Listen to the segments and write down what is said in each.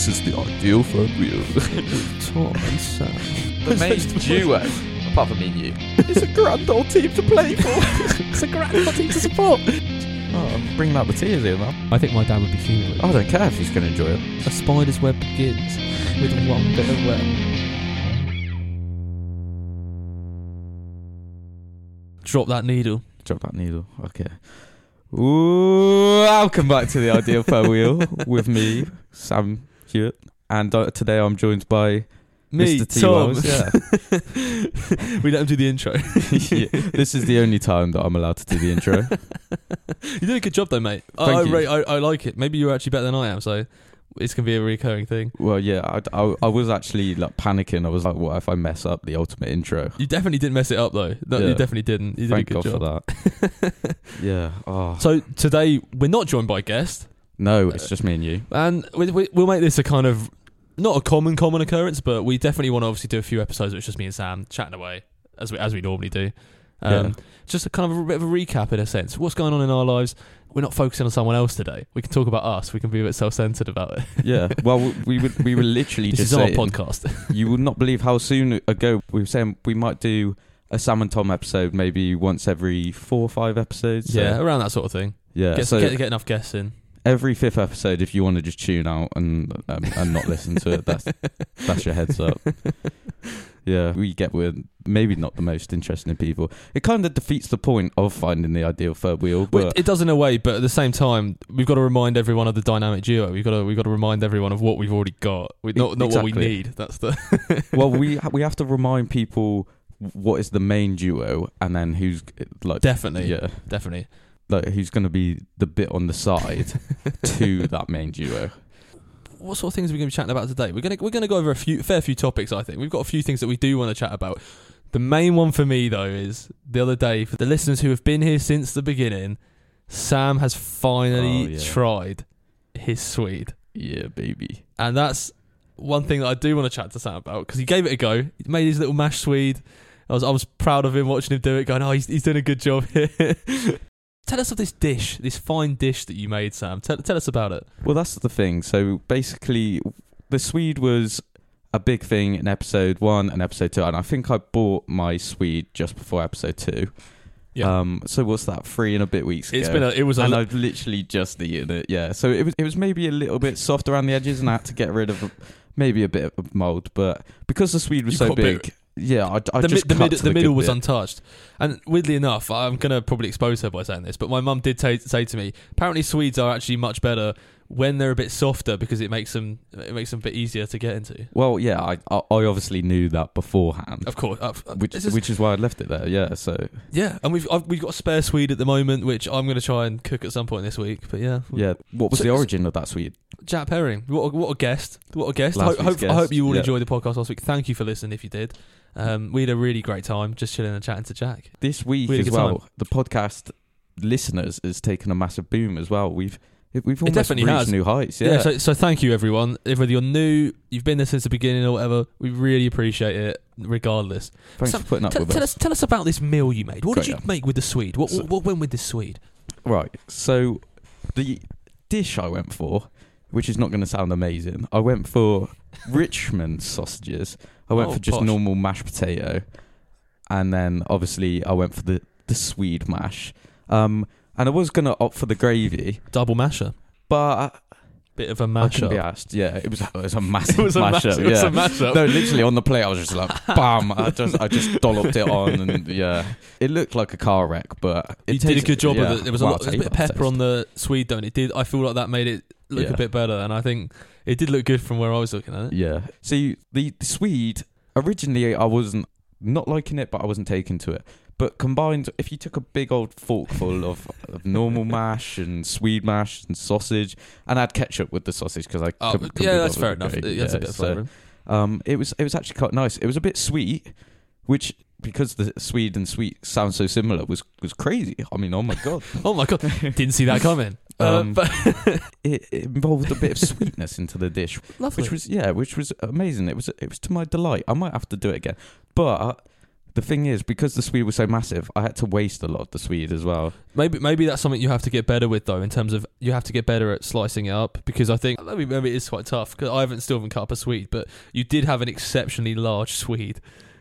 This is the ideal front wheel. Tom and Sam. the main duo, apart from me and you, it's a grand old team to play for. it's a grand old team to support. oh, bringing out the tears here, man. I think my dad would be fuming. with I don't care if he's going to enjoy it. A spider's web begins with one bit of web. Drop that needle. Drop that needle. Okay. Ooh, welcome back to the Ideal Third Wheel with me, Sam Hewitt. And uh, today I'm joined by Me, Mr. T. Tom. Wells. Yeah. we let him do the intro. Yeah. This is the only time that I'm allowed to do the intro. You did a good job though, mate. I, Thank I, you. rate- I, I like it. Maybe you're actually better than I am, so it's gonna be a recurring thing. Well, yeah, I, I, I was actually like panicking. I was like, what if I mess up the ultimate intro? You definitely didn't mess it up though. No, Yeah. you definitely didn't. You did Thank a good God job. for that. yeah. Oh. So today we're not joined by a guest, No, it's just me and you. and we, we, we'll make this a kind of not a common common occurrence, but we definitely want to obviously do a few episodes where it's just me and Sam chatting away as we as we normally do. Um, Yeah. Just a kind of a bit of a recap in a sense. What's going on in our lives? We're not focusing on someone else today. We can talk about us. We can be a bit self-centered about it. Yeah. Well, we would we were literally This just is our saying, podcast. you would not believe how soon ago we were saying we might do a Sam and Tom episode maybe once every four or five episodes. So, yeah, around that sort of thing. Yeah. Get, so get, get enough guests in. Every fifth episode, if you want to just tune out and um, and not listen to it, that's that's your heads up. Yeah, we get we're maybe not the most interesting people. It kind of defeats the point of finding the ideal third wheel. Well, But it does in a way, but at the same time, we've got to remind everyone of the dynamic duo. We've got to we've got to remind everyone of what we've already got. Not not what we need. That's the well, we ha- we have to remind people what is the main duo, and then who's like definitely yeah, definitely. Like who's going to be the bit on the side to that main duo. What sort of things are we going to be chatting about today? We're gonna we're gonna go over a few fair few topics. I think we've got a few things that we do want to chat about. The main one for me though is the other day for the listeners who have been here since the beginning. Sam has finally Oh, yeah. tried his Swede. Yeah, baby. And that's one thing that I do want to chat to Sam about because he gave it a go. He made his little mash Swede. I was I was proud of him watching him do it, going, "Oh, he's, he's doing a good job here." tell us of this dish, this fine dish that you made, Sam. Tell, tell us about it. Well, that's the thing. So basically, the Swede was a big thing in episode one and episode two, and I think I bought my Swede just before episode two. Yeah. Um. So what's that? Three and a bit weeks It's ago. been a, it was a and li- I've literally just eaten it. Yeah. So it was it was maybe a little bit soft around the edges, and I had to get rid of maybe a bit of mold. But because the Swede was You so got a bit- big, yeah, I, I the, just mid, the, cut mid, to the middle was bit. untouched. And weirdly enough, I'm going to probably expose her by saying this, but my mum did ta- say to me, apparently Swedes are actually much better when they're a bit softer because it makes them it makes them a bit easier to get into. Well, yeah, I I obviously knew that beforehand. Of course, uh, Which, which is why I left it there, yeah. So yeah, and we've I've, we've got a spare Swede at the moment, which I'm going to try and cook at some point this week. But yeah, yeah, what was So- the origin of that Swede? Jack Herring, what a, what a guest! What a guest! Ho- hope, I hope you all yeah. enjoyed the podcast last week. Thank you for listening. If you did, um, we had a really great time just chilling and chatting to Jack. This week We had a as good well, time. the podcast listeners has taken a massive boom as well. We've we've almost definitely reached has. new heights. Yeah. Yeah, so, so thank you everyone. If whether you're new, you've been there since the beginning or whatever, we really appreciate it. Regardless, thanks Sam, for putting up tell, with tell us. us tell us about this meal you made. What did you make with the Swede? What, So- what what went with the Swede? Right. So the dish I went for, which is not going to sound amazing, I went for Richmond sausages. I went Oh, for just posh. normal mashed potato, and then obviously I went for the the Swede mash. Um, and I was going to opt for the gravy, Double masher, but bit of a I couldn't be mashup. asked. Yeah, it was it was a massive It was a mashup. mash- it was a mashup. No, literally on the plate, I was just like, bam! I just, I just dolloped it on, and yeah, it looked like a car wreck, but it you did a good job yeah. with it. There was a Well, lot, there was a bit of pepper on the Swede, don't it? Did I feel like that made it look Yeah. a bit better? And I think it did look good from where I was looking at it. Yeah. See, the, the Swede originally I wasn't not liking it, but I wasn't taking to it. But combined, if you took a big old forkful of, of normal mash and Swede mash and sausage, and add ketchup with the sausage because I Oh, couldn't, couldn't yeah, that's fair enough. It a bit so. Um, it was it was actually quite nice. It was a bit sweet, which because the Swede and sweet sound so similar was was crazy. I mean, oh my god, Oh my god, didn't see that coming. Uh, Um, but it, it involved a bit of sweetness into the dish, lovely. which was yeah, which was amazing. It was it was to my delight. I might have to do it again, but The thing is, because the Swede was so massive, I had to waste a lot of the Swede as well. Maybe maybe that's something you have to get better with though. In terms of you have to get better at slicing it up because I think maybe maybe it is quite tough because I haven't still haven't cut up a Swede, but you did have an exceptionally large Swede.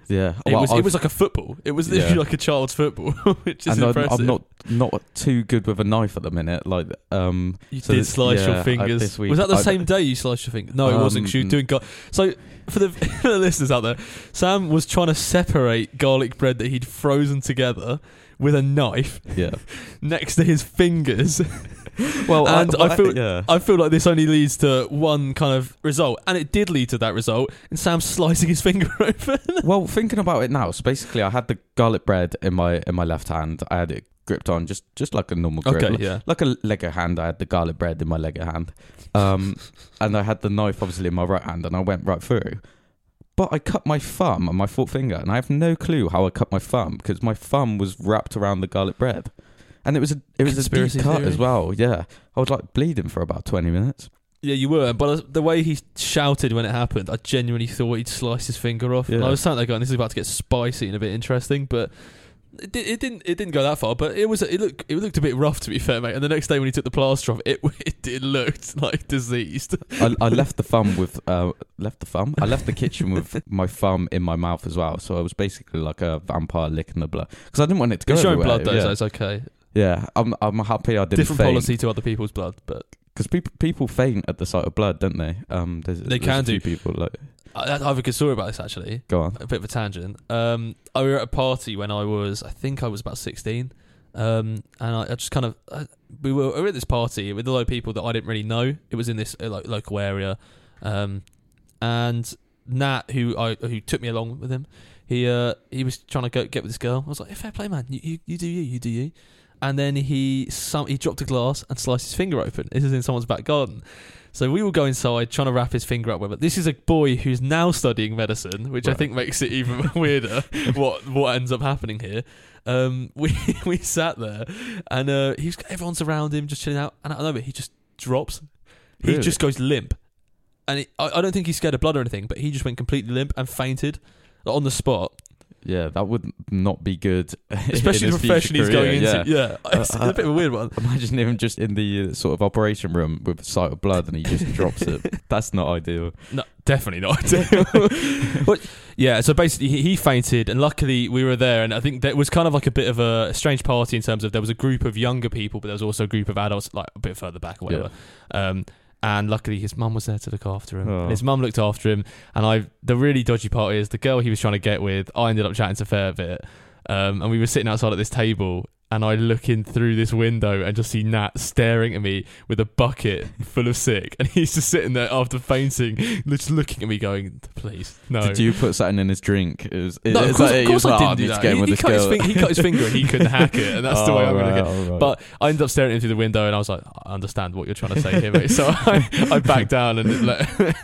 Yeah, It Well, was it I've- was like a football. It was literally Yeah. like a child's football, which is and I'm, impressive. I'm not not too good with a knife at the minute. Like, um, You So did this- slice yeah, your I- fingers. this week was that the I- same day you sliced your finger? No, it wasn't. 'cause you were Um, doing gar- so. For the, for the listeners out there, Sam was trying to separate garlic bread that he'd frozen together with a knife yeah. next to his fingers. Well, And I feel- yeah. I feel like this only leads to one kind of result, and it did lead to that result. And Sam slicing his finger open. well, thinking about it now, so basically, I had the garlic bread in my in my left hand. I had it gripped on just just like a normal grip, okay, like, yeah. like a Lego hand. I had the garlic bread in my Lego hand, um, and I had the knife obviously in my right hand, and I went right through. But I cut my thumb and my fourth finger, and I have no clue how I cut my thumb because my thumb was wrapped around the garlic bread, and it was a it was Conspiracy a deep cut theory. as well. Yeah, I was like bleeding for about twenty minutes. Yeah, you were, but the way he shouted when it happened, I genuinely thought he'd slice his finger off. And Yeah. I was sat there going, "This is about to get spicy and a bit interesting," but it, di- it didn't. It didn't go that far, but it was. It looked. It looked a bit rough, to be fair, mate. And the next day when he took the plaster off, it it, it looked like diseased. I, I left the thumb with uh, left the thumb. I left the kitchen with my thumb in my mouth as well. So I was basically like a vampire licking the blood because I didn't want it to go It's showing blood though, yeah. so it's okay. Yeah, I'm I'm happy I didn't Different faint policy to other people's blood, but because people people faint at the sight of blood, don't they? Um, there's, They there's can do. People like I, I have a good story about this actually. go on. a bit of a tangent. Um, I were at a party when I was, I think I was about sixteen, um, and I, I just kind of, I, we were, we were at this party with a lot of people that I didn't really know. It was in this uh, like local area, um, and Nat, who I who took me along with him, he uh he was trying to go get with this girl. I was like, hey, fair play, man. You, you you do you, you do you. And then he some he dropped a glass and sliced his finger open. This is in someone's back garden. So we will go inside trying to wrap his finger up with it. This is a boy who's now studying medicine, which I think makes it even weirder what what ends up happening here. Um, we we sat there and uh, he's everyone's around him just chilling out, and I don't know, but he just drops. He Really? just goes limp, and it, I, I don't think he's scared of blood or anything, but he just went completely limp and fainted like, on the spot. Yeah, that would not be good. Especially the profession he's going into. Yeah, it's Uh, a bit of a weird one. Imagine him just in the uh, sort of operation room with a sight of blood and he just drops it. That's not ideal. No, definitely not. but yeah, so basically he, he fainted, and luckily we were there, and I think that was kind of like a bit of a strange party in terms of there was a group of younger people, but there was also a group of adults like a bit further back or whatever. Um, and luckily his mum was there to look after him. Oh. And his mum looked after him, and I the really dodgy part is the girl he was trying to get with. I ended up chatting to a fair bit, um, and we were sitting outside at this table. And I look in through this window and just see Nat staring at me with a bucket full of sick, and he's just sitting there after fainting, just looking at me, going, "Please, no." Did you put something in his drink? It was, No, of course, of course I didn't "Oh, do that. He, with he cut his girl." finger, he cut his finger and he couldn't hack it, and that's the way Oh, I'm gonna right, get. oh, right. But I ended up staring him through the window, and I was like, I understand what you're trying to say here, mate. So I, I backed down and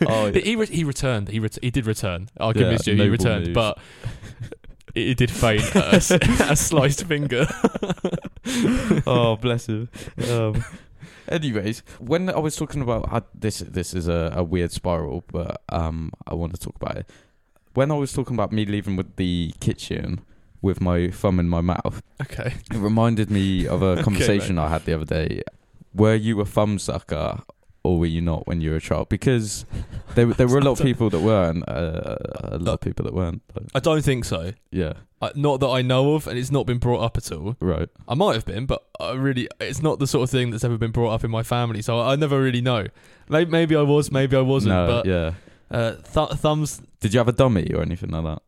Oh, But he re- he returned. He ret- he did return. I'll give Yeah, his due. He returned, move. but he did faint at a, a sliced finger. oh, bless him. Um, anyways, when I was talking about I, this, this is a, a weird spiral, but um, I want to talk about it. When I was talking about me leaving with the kitchen with my thumb in my mouth, Okay. it reminded me of a conversation I had the other day. Were you a thumb sucker or were you not when you were a child? Because there, there were a lot of people that weren't. Uh, a lot of people that weren't. I don't think so. yeah, Uh, not that I know of, and it's not been brought up at all. right. I might have been, but I really, it's not the sort of thing that's ever been brought up in my family. So I, I never really know. Maybe, maybe I was, maybe I wasn't. no, but yeah. uh, th- thumbs. Did you have a dummy or anything like that?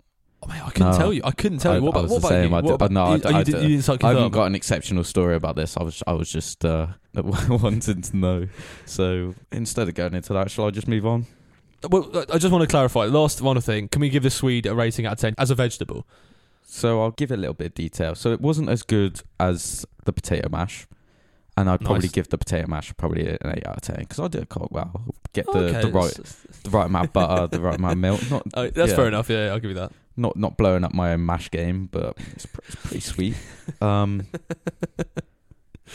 Oh, mate, I couldn't No. tell you. I couldn't tell I- you. What I about, was what the about same. you? I What about, no, I you, d- oh, you, I did- you didn't suck I haven't got an exceptional story about this. I was I was just uh, wanting to know. So instead of going into that, shall I just move on? Well, I just want to clarify. Last one of thing. Can we give the Swede a rating out of ten as a vegetable? So I'll give it a little bit of detail. So it wasn't as good as the potato mash, and I'd probably Nice. give the potato mash probably an eight out of ten because I did it quite well. Get the, the right the right amount of butter, the right amount of milk. Not Oh, that's yeah, fair enough. Yeah, I'll give you that. Not not blowing up my own mash game, but it's, pr- it's pretty sweet. Um,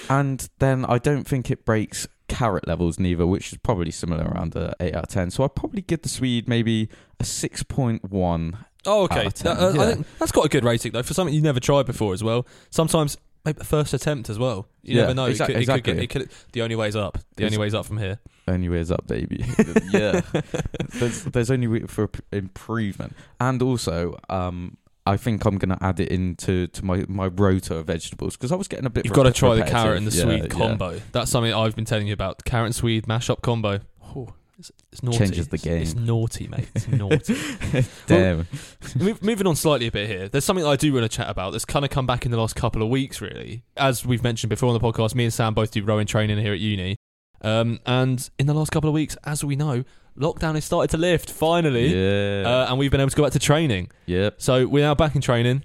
and then I don't think it breaks carrot levels neither, which is probably similar around the eight out of ten. So I'd probably give the Swede maybe a six point one. Oh, okay. out of 10, That- uh, yeah. I think that's a good rating though for something you've never tried before as well. Sometimes maybe the first attempt as well. You Yeah, never know. it could, it could get, exactly. it could, the only way's up. The It's- only way's up from here. Only ways up, baby. yeah. There's there's only room for p- improvement, and also, um, I think I'm gonna add it into to my my rota of vegetables because I was getting a bit. You've got to try the carrot and the Yeah, swede yeah. combo. That's something I've been telling you about. Carrot and swede mashup combo. Oh, it's, it's naughty. Changes the It's- It's naughty, mate. It's naughty. Damn. Move, moving on slightly a bit here. There's something I do want to chat about that's kind of come back in the last couple of weeks, really. As we've mentioned before on the podcast, me and Sam both do rowing training here at uni. Um, and in the last couple of weeks, as we know, lockdown has started to lift finally. yeah. Uh, and we've been able to go back to training. yep. So we're now back in training.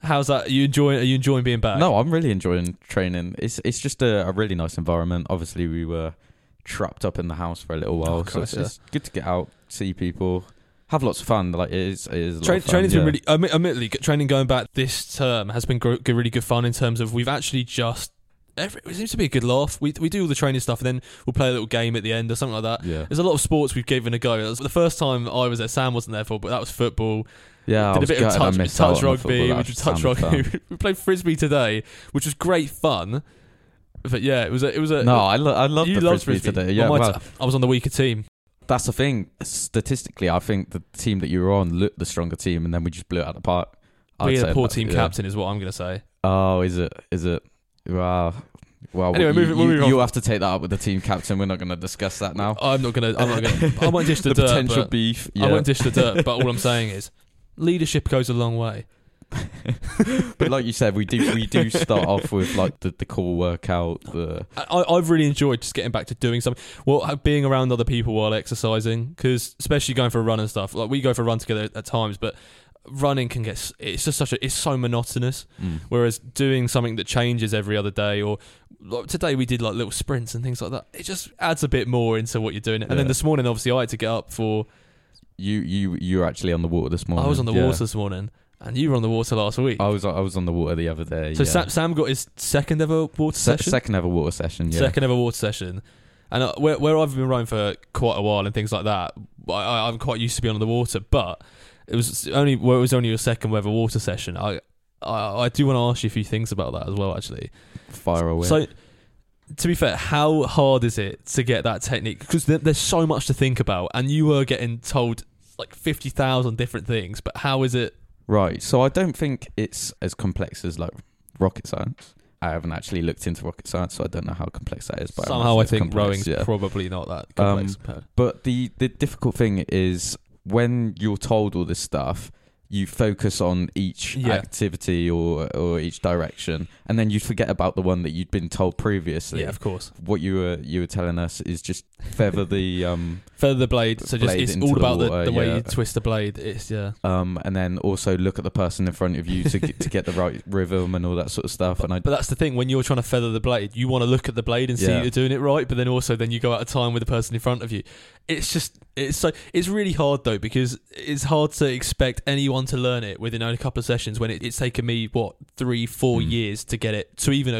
How's that? Are you enjoying? Are you enjoying being back? No, I'm really enjoying training. It's it's just a, a really nice environment. Obviously, we were trapped up in the house for a little while, Oh, so it's, it's good to get out, see people, have lots of fun. Like it is, it is. A lot of fun, training's yeah. been really, admit- admittedly, training going back this term has been gr- really good fun in terms of we've actually just. Every, it seems to be a good laugh. We we do all the training stuff, and then we'll play a little game at the end or something like that. Yeah, There's a lot of sports we've given a go. The first time I was there. Sam wasn't there for, but that was football. yeah. Did a bit of touch, touch out on the rugby, which was touch rugby. we played frisbee today, which was great fun. But yeah, it was a, it was a No, I, lo- I love you the loved frisbee, today. Yeah, well, t- I was on the weaker team. that's the thing. Statistically, I think the team that you were on looked the stronger team, and then we just blew it out of the park. We had a poor that, team yeah. captain, is what I'm going to say. Oh, is it? Is it? Wow. Well, Anyway, you, moving- you, you have to take that up with the team captain. We're not going to discuss that now. I'm not going to. I'm not going to. I won't dish the, the dirt. potential beef. I won't dish the dirt, but all I'm saying is leadership goes a long way. but like you said, we do we do start off with like the, the core workout. The I, I've really enjoyed just getting back to doing something. Well, being around other people while exercising, because especially going for a run and stuff. Like we go for a run together at times, but running can get. It's just such a. It's so monotonous. mm. Whereas doing something that changes every other day, or like today we did like little sprints and things like that. It just adds a bit more into what you're doing. And then this morning, obviously, I had to get up for. you you you were actually on the water this morning. I was on the yeah. water this morning, and you were on the water last week. I was I was on the water the other day. so yeah. Sam, Sam got his second ever water Se- session. second ever water session. Yeah. second ever water session. And uh, where, where I've been rowing for quite a while and things like that, I, I'm quite used to being on the water. But it was only where it was only your second ever water session. I I, I do want to ask you a few things about that as well, actually. Fire away. So, to be fair, how hard is it to get that technique? Because there, there's so much to think about, and you were getting told like fifty thousand different things. But how is it? Right. So I don't think it's as complex as like rocket science. I haven't actually looked into rocket science, so I don't know how complex that is. But Somehow, I think complex, rowing's yeah. probably not that Um, complex. But the the difficult thing is when you're told all this stuff, you focus on each Yeah. activity or or each direction, and then you forget about the one that you'd been told previously. yeah, of course. What you were you were telling us is just feather the um Feather the blade. So just Blade it's all the about the, water, the way yeah. you twist the blade. It's yeah. um and then also look at the person in front of you to get, to get the right rhythm and all that sort of stuff. And I But that's the thing when you're trying to feather the blade, you want to look at the blade and see you're doing it right. But then also then you go out of time with the person in front of you. It's just it's so it's really hard though because it's hard to expect anyone to learn it within only a couple of sessions when it, it's taken me what three four Mm. years to get it to even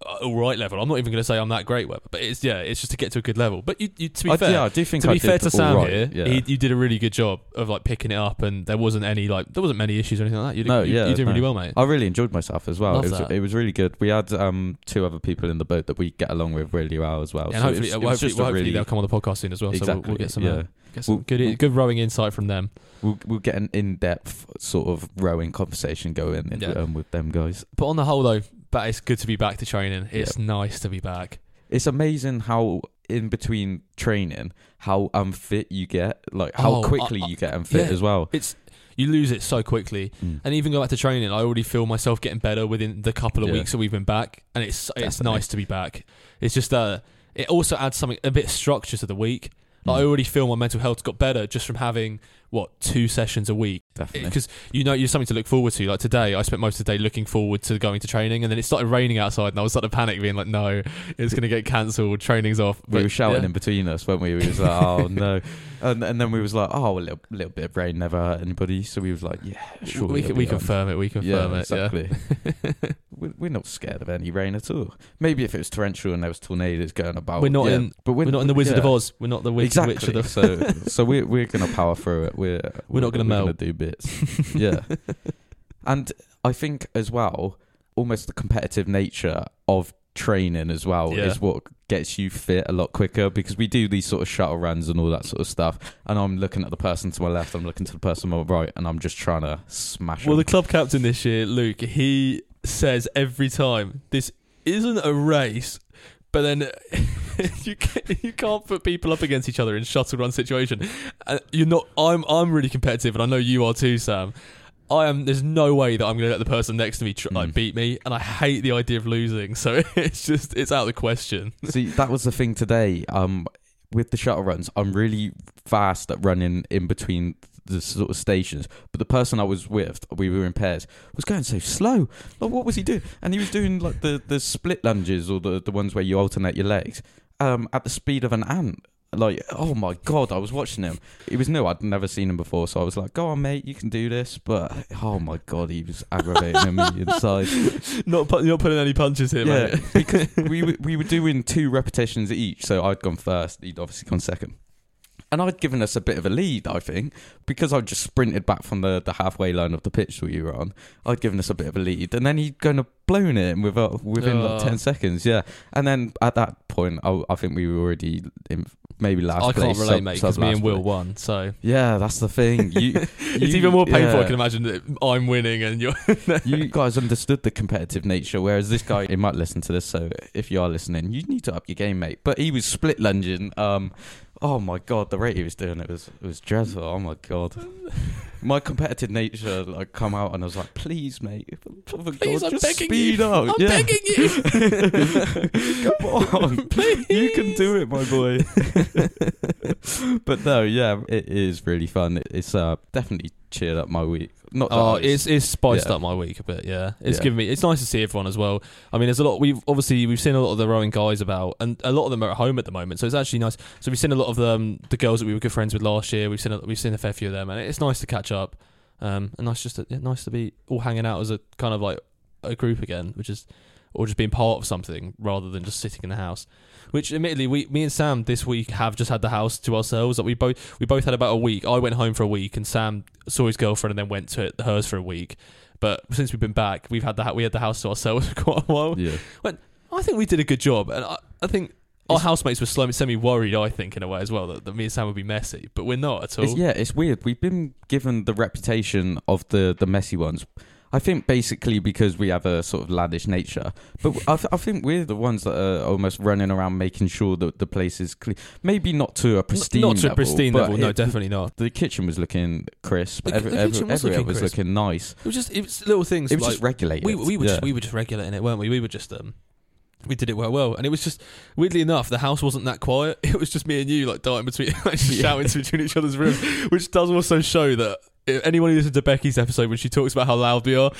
all right level. I'm not even going to say I'm that great, but it's yeah, it's just to get to a good level. But you, you to be I, fair, yeah, I do think to I be fair to Sam right, here, yeah. he, you did a really good job of like picking it up, and there wasn't any like there wasn't many issues or anything like that. You did, No, you, yeah, you did no. really well, mate. I really enjoyed myself as well. Love it was that. it was really good. We had um two other people in the boat that we get along with really well as well. and so hopefully, it was, it well, was hopefully, just well, a hopefully really they'll come on the podcast soon as well. exactly So we'll, we'll get some, yeah. uh, get some We'll- good good rowing insight from them. We'll we'll get an in depth sort of rowing conversation going in, um, with them guys. But on the whole, though, but it's good to be back to training. It's nice to be back. It's amazing how in between training how unfit you get, like how Oh, quickly I- I- you get unfit yeah. as well. It's you lose it so quickly, and even go back to training. I already feel myself getting better within the couple of Yeah. weeks that we've been back, and it's it's nice to be back. It's just uh, it also adds something a bit of structure to the week. Like, I Mm. already feel my mental health got better just from having what two sessions a week Definitely. because you know you're something to look forward to. Like today, I spent most of the day looking forward to going to training, and then it started raining outside, and I was starting to panic, being like, "No, it's going to get cancelled. Training's off." we were shouting yeah. in between us, weren't we? We was like, "Oh no," and, and then we was like, "Oh, a little, little bit of rain never hurt anybody." So we was like, "Yeah, sure." we, can, we confirm it. We confirm Yeah, it. Exactly. we're, we're not scared of any rain at all. Maybe if it was torrential and there was tornadoes going about. We're not yeah, in- But we're, not in the Wizard yeah. of Oz. We're not the wizard exactly. Witch of the. so so we're we're gonna power through it. We're We're not gonna melt. do bits. yeah, and I think as well, almost the competitive nature of training as well Yeah. is what gets you fit a lot quicker because we do these sort of shuttle runs and all that sort of stuff. And I'm looking at the person to my left, I'm looking to the person on my right, and I'm just trying to smash. Well, the club captain this year, Luke, he says every time this isn't a race, but then you can't, you can't put people up against each other in shuttle run situation. Uh, you're not. I'm I'm really competitive, and I know you are too, Sam. I am. There's no way that I'm going to let the person next to me tr- like Mm. beat me, and I hate the idea of losing. So it's just it's out of the question. See, that was the thing today. Um, with the shuttle runs, I'm really fast at running in between the sort of stations. But the person I was with, we were in pairs, was going so slow. Like, what was he doing? And he was doing like the, the split lunges or the, the ones where you alternate your legs um, at the speed of an ant. Like, oh my god, I was watching him. He was new. I'd never seen him before, so I was like, "Go on, mate, you can do this." But oh my god, he was aggravating me inside. Not pu- you're not putting any punches here, Yeah, mate. because we were, we were doing two repetitions each, so I'd gone first, he'd obviously gone second. And I'd given us a bit of a lead, I think, because I'd just sprinted back from the, the halfway line of the pitch that we were on. I'd given us a bit of a lead, and then he'd gone and blown it within, within Oh. like 10 seconds, yeah. And then at that point, I, I think we were already in maybe last I place. can't relate, sub- mate, because me and Will place. won. So Yeah, that's the thing. You, it's even more painful. I can imagine that I'm winning and you're. you guys understood the competitive nature, whereas this guy, he might listen to this, so if you are listening, you need to up your game, mate. But he was split lunging. Um, oh my god, the rate he was doing it was it was dreadful. Oh my god, my competitive nature like come out, and I was like, please, mate, for the Please, god, I'm just begging speed you. up. I'm yeah. begging you. Come on, Please. you can do it, my boy. but no, yeah, it is really fun. It, it's uh, definitely cheered up my week. Not that Oh, was- it's it's spiced yeah. up my week a bit. Yeah, it's Yeah. given me. It's nice to see everyone as well. I mean, there's a lot. We've obviously we've seen a lot of the rowing guys about, and a lot of them are at home at the moment. So it's actually nice. So we've seen a lot of them, the girls that we were good friends with last year. We've seen a, we've seen a fair few of them, and it's nice to catch up. Um, and nice just to, yeah, nice to be all hanging out as a kind of like a group again, which is or just being part of something rather than just sitting in the house. Which, admittedly, we, me and Sam this week have just had the house to ourselves. Like we both, we both had about a week. I went home for a week, and Sam saw his girlfriend and then went to hers for a week. But since we've been back, we've had the we had the house to ourselves for quite a while. yeah. I think we did a good job, and I, I think our housemates were semi worried. I think in a way as well that, that me and Sam would be messy, but we're not at all. It's, yeah, it's weird. We've been given the reputation of the the messy ones. I think basically because we have a sort of laddish nature, but I, th- I think we're the ones that are almost running around making sure that the place is clean. Maybe not to a pristine, not to a pristine level. No, it- definitely not. The kitchen was looking crisp. The- every the every, kitchen was looking was crisp. looking nice. It was just it was little things. It was like, just regulated. we we were yeah. just, we were just regulating it, weren't we? We were just um we did it well, well, and it was just weirdly enough, the house wasn't that quiet. It was just me and you like darting between, like just Yeah. shouting between each other's rooms, which does also show that. If anyone who listens to Becky's episode when she talks about how loud we are,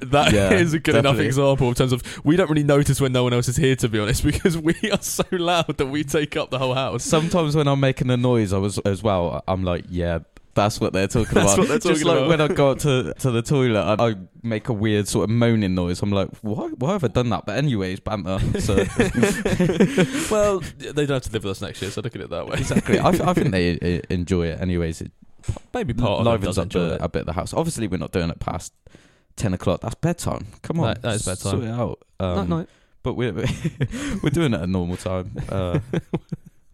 that is Yeah, a good enough example in terms of we don't really notice when no one else is here, to be honest, because we are so loud that we take up the whole house. Sometimes when I'm making a noise, I was as well. I'm like, yeah, that's what they're talking That's about. what they're Just like about. when I go out to to the toilet, I, I make a weird sort of moaning noise. I'm like, why? Why have I done that? But anyways, banter. So well, they don't have to live with us next year, so look at it that way. exactly, I, I think they uh, enjoy it. Anyways, it Maybe part of livens up the, it. a bit of the house. Obviously, we're not doing it past ten o'clock. That's bedtime. Come on, That- that is bedtime. Sort it out. Um, no, no. But we're we're doing it at normal time. Uh,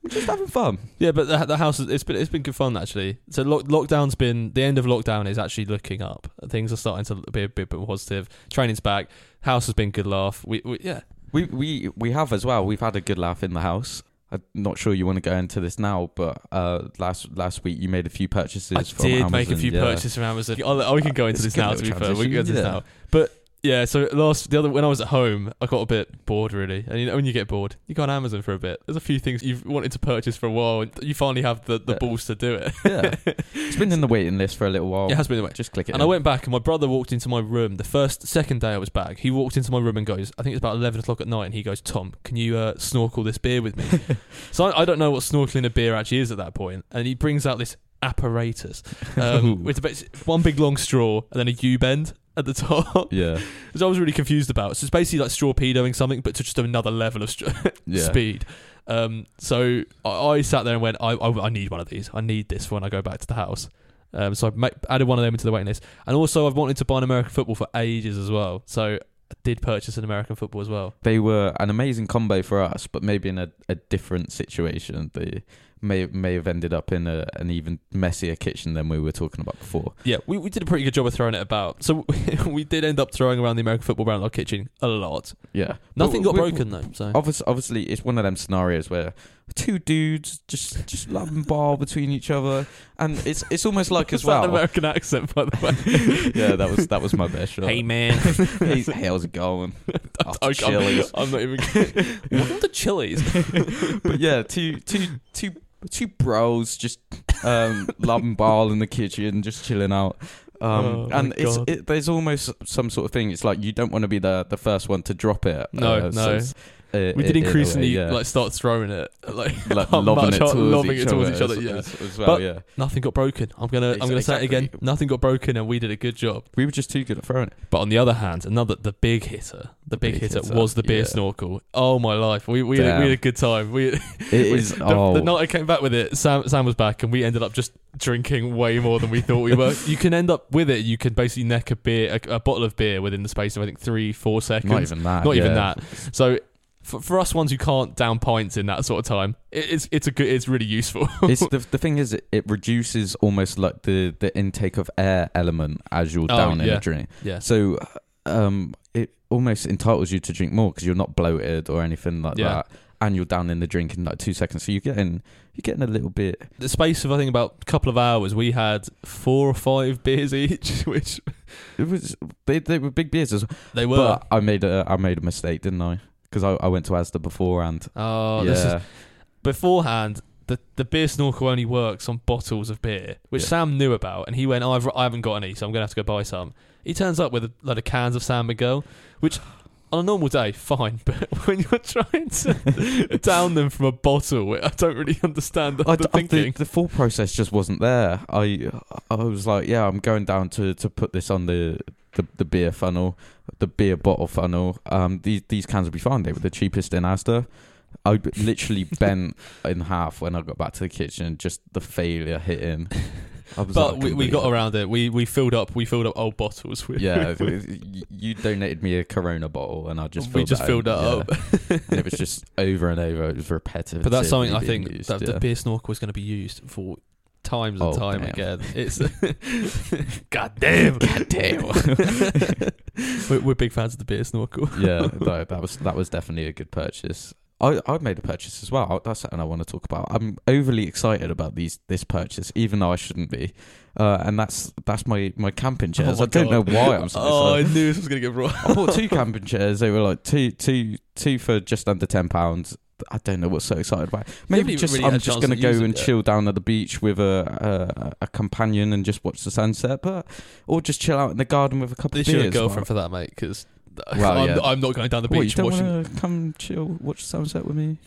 we're just having fun. Yeah, but the, the house is, it's been it's been good fun actually. So lock, lockdown's been the end of lockdown is actually looking up. Things are starting to be a bit more positive. Training's back. House has been good laugh. We, we yeah. We we we have as well. We've had a good laugh in the house. I'm not sure you want to go into this now, but uh, last last week you made a few purchases. I from did Amazon, make a few yeah. purchases from Amazon. Oh, oh, we can go into It's this now. To be fair, we can go into this now. But yeah, so last the other when I was at home, I got a bit bored really. And you know, when you get bored, you go on Amazon for a bit. There's a few things you've wanted to purchase for a while, and you finally have the, the Yeah. balls to do it. Yeah, it's been in the waiting list for a little while. It has been the way. Just click it. And I went back, and my brother walked into my room. The first, second day I was back, he walked into my room and goes, I think it's about 11 o'clock at night, and he goes, Tom, can you uh, snorkel this beer with me? so I, I don't know what snorkeling a beer actually is at that point. and he brings out this apparatus um, with a bit, one big long straw and then a U bend. At the top, Yeah. which I was really confused about. So it's basically like torpedoing something, but to just another level of st- Yeah. speed. Um, so I, I sat there and went, I, I, I need one of these. I need this for when I go back to the house. Um, so I ma- added one of them into the waiting list, and also I've wanted to buy an American football for ages as well. So I did purchase an American football as well. They were an amazing combo for us, but maybe in a, a different situation. They may may have ended up in a, an even messier kitchen than we were talking about before. Yeah, we, we did a pretty good job of throwing it about. So we did end up throwing around the American football around our kitchen a lot. Yeah. Nothing But got we- broken though. So Obviously, obviously, it's one of them scenarios where two dudes just just love and ball between each other, and it's it's almost like as well. an American accent, by the way. yeah, that was that was my best shot. hey man, hey, how's it going? Oh, I- I'm, I'm not even. Welcome to Chili's. but yeah, two two two two bros just um lobbing ball in the kitchen, just chilling out. Um, Oh, and it's it, there's almost some sort of thing. It's like you don't want to be the the first one to drop it. No, uh, no. it's, uh, We did in a way, increasingly yeah. like start throwing it, like, like lobbing it towards, lobbing each, it towards other each other. as, Yeah, as, as well. But- yeah, nothing got broken. I'm gonna I'm gonna say it again. Nothing got broken, and we did a good job. we were just too good at throwing it. But on the other hand, another the big hitter, the, big, big hitter, hitter, was the beer yeah. snorkel. Oh my life, we we, had, we had a good time. We It is. the, oh, the night I came back with it, Sam Sam was back, and we ended up just drinking way more than we thought we were. you can end up with it. You can basically neck a beer, a, a bottle of beer within the space of I think three four seconds. not even that. Not even that. So. For, for us ones who can't down pints in that sort of time, it, it's it's a good it's really useful. it's the the thing is it, it reduces almost like the the intake of air element as you're Oh, down in yeah. a drink. yeah, So um it almost entitles you to drink more because you're not bloated or anything like Yeah. that, and you're down in the drink in like two seconds. So you're getting you're getting a little bit. the space of I think about a couple of hours, we had four or five beers each, which It was they they were big beers as well. they were. But I made a I made a mistake, didn't I? Because I, I went to Asda beforehand. oh, yeah, this is beforehand. The, the beer snorkel only works on bottles of beer, which Yeah. Sam knew about, and he went, oh, I've, I haven't got any, so I'm gonna have to go buy some. He turns up with a load of cans of San Miguel, which on a normal day, fine, but when you're trying to down them from a bottle, I don't really understand the, I, the I- thinking. the, the full process just wasn't there. I I was like, yeah, I'm going down to, to put this on the, the, the beer funnel, the beer bottle funnel. Um, these these cans would be fine. They were the cheapest in Asda. I literally bent in half when I got back to the kitchen. Just the failure hitting. But we, we got around it. We we filled up we filled up old bottles. With, Yeah, you donated me a Corona bottle, and I just we filled just that filled that yeah. up. and it was just over and over. It was repetitive. But that's something I think used, that yeah. the beer snorkel is going to be used for times and Oh, time damn. again. It's God damn, God damn. we're, we're big fans of the beer snorkel. yeah, that, that was that was definitely a good purchase. I I made a purchase as well. That's something I want to talk about. I'm overly excited about these this purchase, even though I shouldn't be. Uh, and that's that's my my camping chairs. my I don't know why I'm so Oh, I excited. knew this was going to get brought. I bought two camping chairs. They were like two two two for just under ten pounds. I don't know what's so excited about. Maybe just really I'm just gonna go and chill down at the beach with a, a a companion and just watch the sunset, but or just chill out in the garden with a couple This of your beers. girlfriend for that, mate, because Well, I'm, yeah. I'm not going down the What, you beach don't watching. want to come chill, watch sunset with me?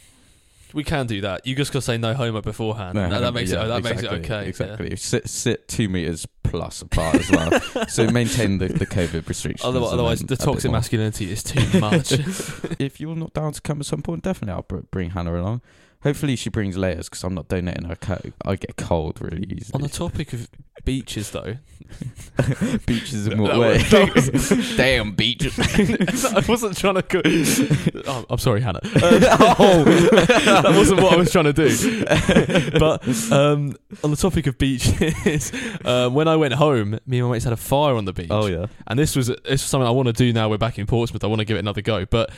We can do that. You just got to say no homo beforehand. that, that makes yeah, it. That exactly, makes it okay. Exactly. Sit sit two meters plus apart as well, so maintain the, the COVID restrictions. Otherwise, and otherwise then the a bit toxic more. masculinity is too much. If you're not down to come at some point, definitely I'll br- bring Hannah along. Hopefully she brings layers because I'm not donating her coat. I get cold really easily. On the topic of beaches, though, beaches in what way? Damn beaches. I wasn't trying to. Go, oh, I'm sorry, Hannah. oh, that wasn't what I was trying to do. but um, on the topic of beaches, um, when I went home, me and my mates had a fire on the beach. oh yeah. And this was this was something I want to do now. We're back in Portsmouth. I want to give it another go. But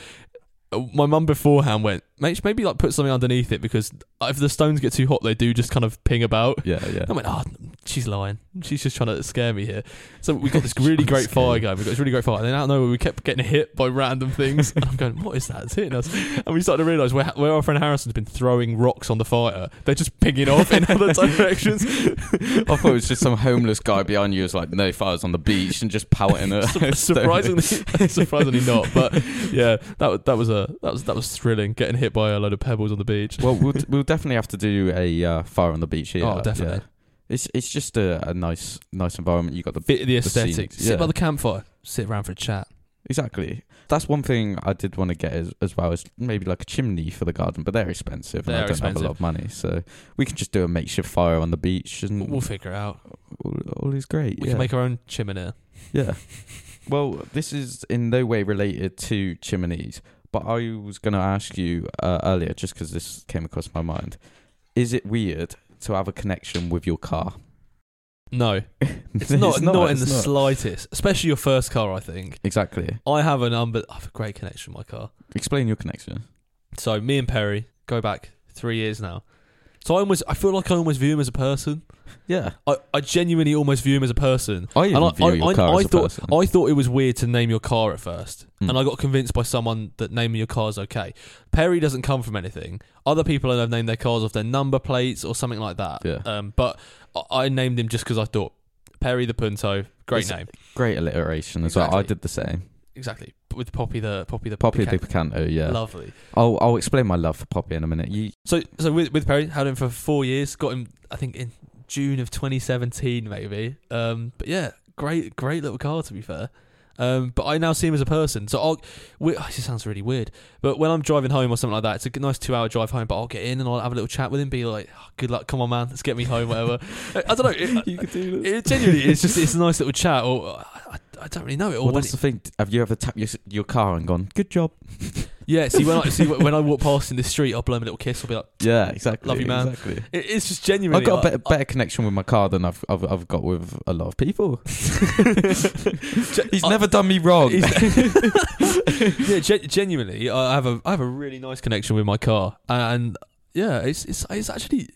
uh, my mum beforehand went, maybe like put something underneath it because if the stones get too hot, they do just kind of ping about. Yeah, yeah. I went, oh, she's lying. She's just trying to scare me here. So we got this really great fire going. We got this really great fire. And then out of nowhere, we kept getting hit by random things. and I'm going, what is that? It's hitting us. And we started to realise where, where our friend Harrison's been throwing rocks on the fire, they're just pinging off in other directions. I thought it was just some homeless guy behind you, was like, "No fires on the beach," and just pouting a surprisingly, surprisingly not. But yeah, that that was a that was that was thrilling. Getting hit by a load of pebbles on the beach. Well, we'll we'll definitely have to do a uh, fire on the beach here. Oh, definitely. It's it's just a, a nice nice environment. You got the Bit of the The aesthetic. scenes, Sit yeah. by the campfire. Sit around for a chat. exactly. That's one thing I did want to get as, as well as maybe like a chimney for the garden, but they're expensive and I They're don't have a lot of money, so we can just do a makeshift fire on the beach and We'll figure it out. all, all is great. We yeah. can make our own chimney. Yeah. well, this is in no way related to chimneys, but I was going to ask you uh, earlier, just because this came across my mind. Is it weird to have a connection with your car? No, it's not. not, in it's the slightest. Especially your first car. I think Exactly. I have an unbe- I have a great connection with my car. Explain your connection. So me and Perry go back three years now. So I almost I feel like I almost view him as a person. Yeah. I, I genuinely almost view him as a person. I even And I, view I, your I, car I as a thought person. I thought it was weird to name your car at first, Mm. and I got convinced by someone that naming your car is okay. Perry doesn't come from anything. Other people have named their cars off their number plates or something like that. Yeah. Um, but I, I named him just because I thought Perry the Punto, great It's- name. Great alliteration as well. I Exactly. did the same. Exactly. With Poppy the Poppy the Poppy de Picanto, yeah. Lovely. I'll, I'll explain my love for Poppy in a minute. You, So so with with Perry, had him for four years. Got him, I think, in June of 2017, maybe. Um, but yeah, great great little car to be fair. Um, but I now see him as a person. So I'll. We, oh, this sounds really weird, but when I'm driving home or something like that, it's a nice two-hour drive home. But I'll get in and I'll have a little chat with him. Be like, "Oh, "Good luck, come on, man, let's get me home, whatever." I, don't know. It, you could do it, genuinely, it's just it's a nice little chat. Or I, I don't really know it. Or Well, that's the thing. Have you ever tapped your, your car and gone, good job? yeah, see when I see when I walk past in the street, I'll blow him a little kiss. I'll be like, Yeah, exactly. Love you, man. Exactly. it, "It's just genuinely." I've got a better connection with my car than I've, I've I've got with a lot of people. He's I- never done me wrong. yeah, gen- genuinely, I have a I have a really nice connection with my car, and yeah, it's it's it's actually